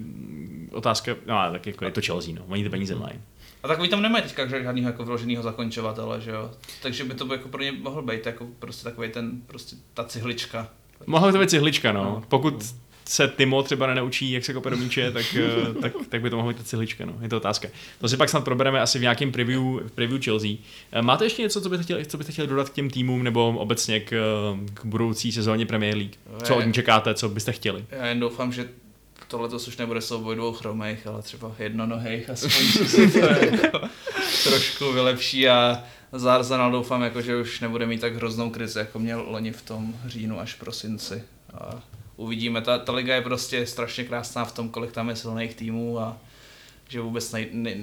otázka, no tak jako je to Chelsea, no, oni ty peníze mají. A tak oni tam nemají teďka žádného jako vloženého zakončovatele, že jo, takže by to by jako pro ně mohl být jako prostě takový ten, prostě ta cihlička Mohla to být cihlička, no. no. Pokud se Timo třeba nenaučí, jak se kope do míče, tak, eh, tak, tak by to mohla být cihlička, no. Je to otázka. To si pak snad probereme asi v nějakém preview, v preview Chelsea. Eh, máte ještě něco, co byste chtěli, co byste chtěli dodat k těm týmům nebo obecně k, k budoucí sezóně Premier League? Co od ní čekáte, co byste chtěli? Já jen doufám, že tohle to už nebude souboj dvou chromejch, ale třeba jednonohejch, aspoň se to jako trošku vylepší a za Arsenal doufám, jako, že už nebude mít tak hroznou krizi, jako měl loni v tom říjnu až prosinci. A uvidíme, ta, ta liga je prostě strašně krásná v tom, kolik tam je silných týmů a že vůbec nej, ne,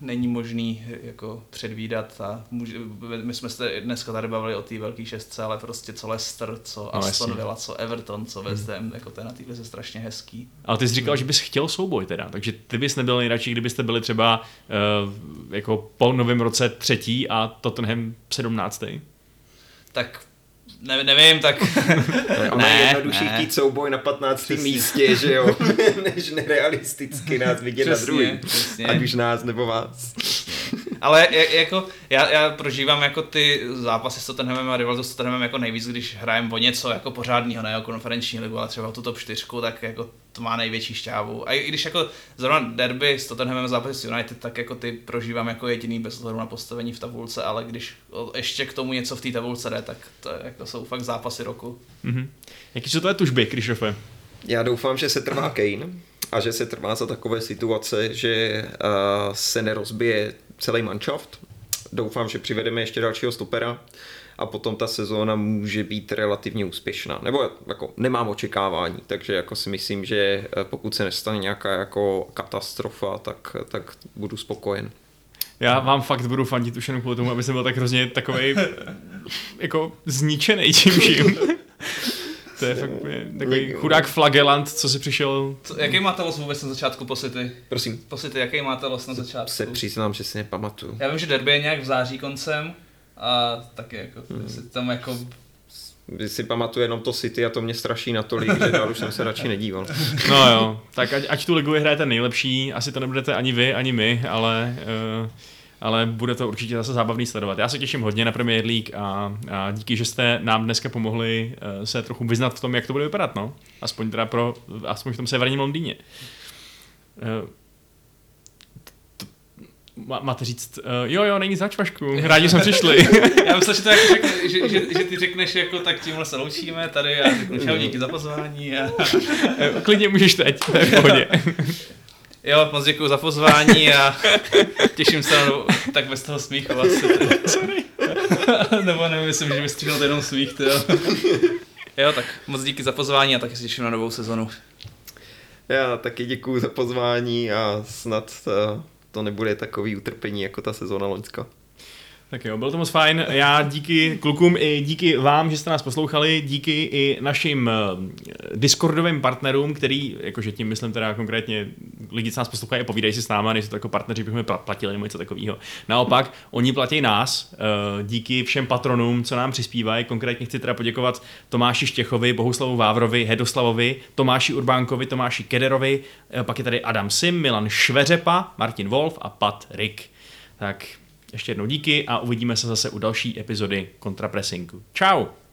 není možný jako předvídat a může, my jsme se dneska tady bavili o té velké šestce, ale prostě co Leicester, co no, Aston Villa, co Everton, co West Ham, hmm. jako ten na té je strašně hezký. Ale ty jsi říkal, hmm. že bys chtěl souboj teda, takže ty bys nebyl nejradši, kdybyste byli třeba uh, jako po novém roce třetí a Tottenham sedmnáctý? Tak ne, nevím, tak... ono ne, je jednodušší chtít souboj na 15. Přesně. místě, že jo, [laughs] než nerealisticky nás vidět přesně, na druhý. Ať už nás nebo vás. Ale jako, já, já prožívám jako ty zápasy s Tottenhamem a rivalitu s Tottenhamem jako nejvíc, když hrajeme o něco jako pořádného, ne jako konferenční ligu, ale třeba o tu top 4, tak jako to má největší šťávu. A i když jako zrovna derby s Tottenhamem zápasy s United, tak jako ty prožívám jako jediný bez ohledu na postavení v tabulce, ale když ještě k tomu něco v té tabulce jde, tak to jako jsou fakt zápasy roku. Mm-hmm. Jaký jsou tvoje tužby, Krišofe? Já doufám, že se trvá Kane a že se trvá za takové situace, že uh, se nerozbije celý manšaft. Doufám, že přivedeme ještě dalšího stopera a potom ta sezóna může být relativně úspěšná. Nebo jako nemám očekávání, takže jako si myslím, že eh, pokud se nestane nějaká jako katastrofa, tak, tak budu spokojen. Já vám fakt budu fandit už jenom kvůli tomu, aby jsem byl tak hrozně takový [laughs] jako zničený tím vším. [laughs] To je fakt takový chudák flagelant, co si přišel... Co, jaký máte los vůbec na začátku posity? Prosím. Posity, jaký máte los na začátku? Se přiznám, že si nepamatuju. Já vím, že derby je nějak v září koncem a taky jako, hmm. tam jako vy si pamatuju jenom to City a to mě straší natolik, že dál už jsem se radši nedíval. [laughs] No jo, tak ať, ať tu ligu vyhrajete nejlepší, asi to nebudete ani vy, ani my, ale uh, ale bude to určitě zase zábavný sledovat. Já se těším hodně na Premier League a, a díky, že jste nám dneska pomohli uh, se trochu vyznat v tom, jak to bude vypadat, no. Aspoň teda pro, aspoň v tom severním Londýně. Uh, máte říct, uh, jo, jo, není zač, Vašku, rádi jsme přišli. [laughs] Já myslím, že, to jako řekne, že, že, že, ty řekneš, jako tak tímhle se loučíme tady a řeknu čau, díky za pozvání. A... Klidně můžeš teď, to je v pohodě. [laughs] Jo, moc děkuji za pozvání a [laughs] těším se na tak bez toho smíchu asi. [laughs] Sorry. [laughs] Nebo nevím, myslím, že vystříhnul jenom smích, ty jo. Jo, tak moc díky za pozvání a taky se těším na novou sezonu. Já taky děkuji za pozvání a snad eh, to nebude takový utrpení jako ta sezóna loňska. Tak jo, bylo to moc fajn. Já díky klukům i díky vám, že jste nás poslouchali, díky i našim eh, Discordovým partnerům, který, jakože tím myslím teda konkrétně, lidi, co nás poslouchají a povídají si s náma, nejsou to jako partneři, bychom platili nebo něco takového. Naopak, oni platí nás, eh, díky všem patronům, co nám přispívají. Konkrétně chci teda poděkovat Tomáši Štěchovi, Bohuslavu Vávrovi, Hedoslavovi, Tomáši Urbánkovi, Tomáši Kederovi, eh, pak je tady Adam Sim, Milan Šveřepa, Martin Wolf a Pat Rick. Tak ještě jednou díky a uvidíme se zase u další epizody Kontrapressingu. Ciao!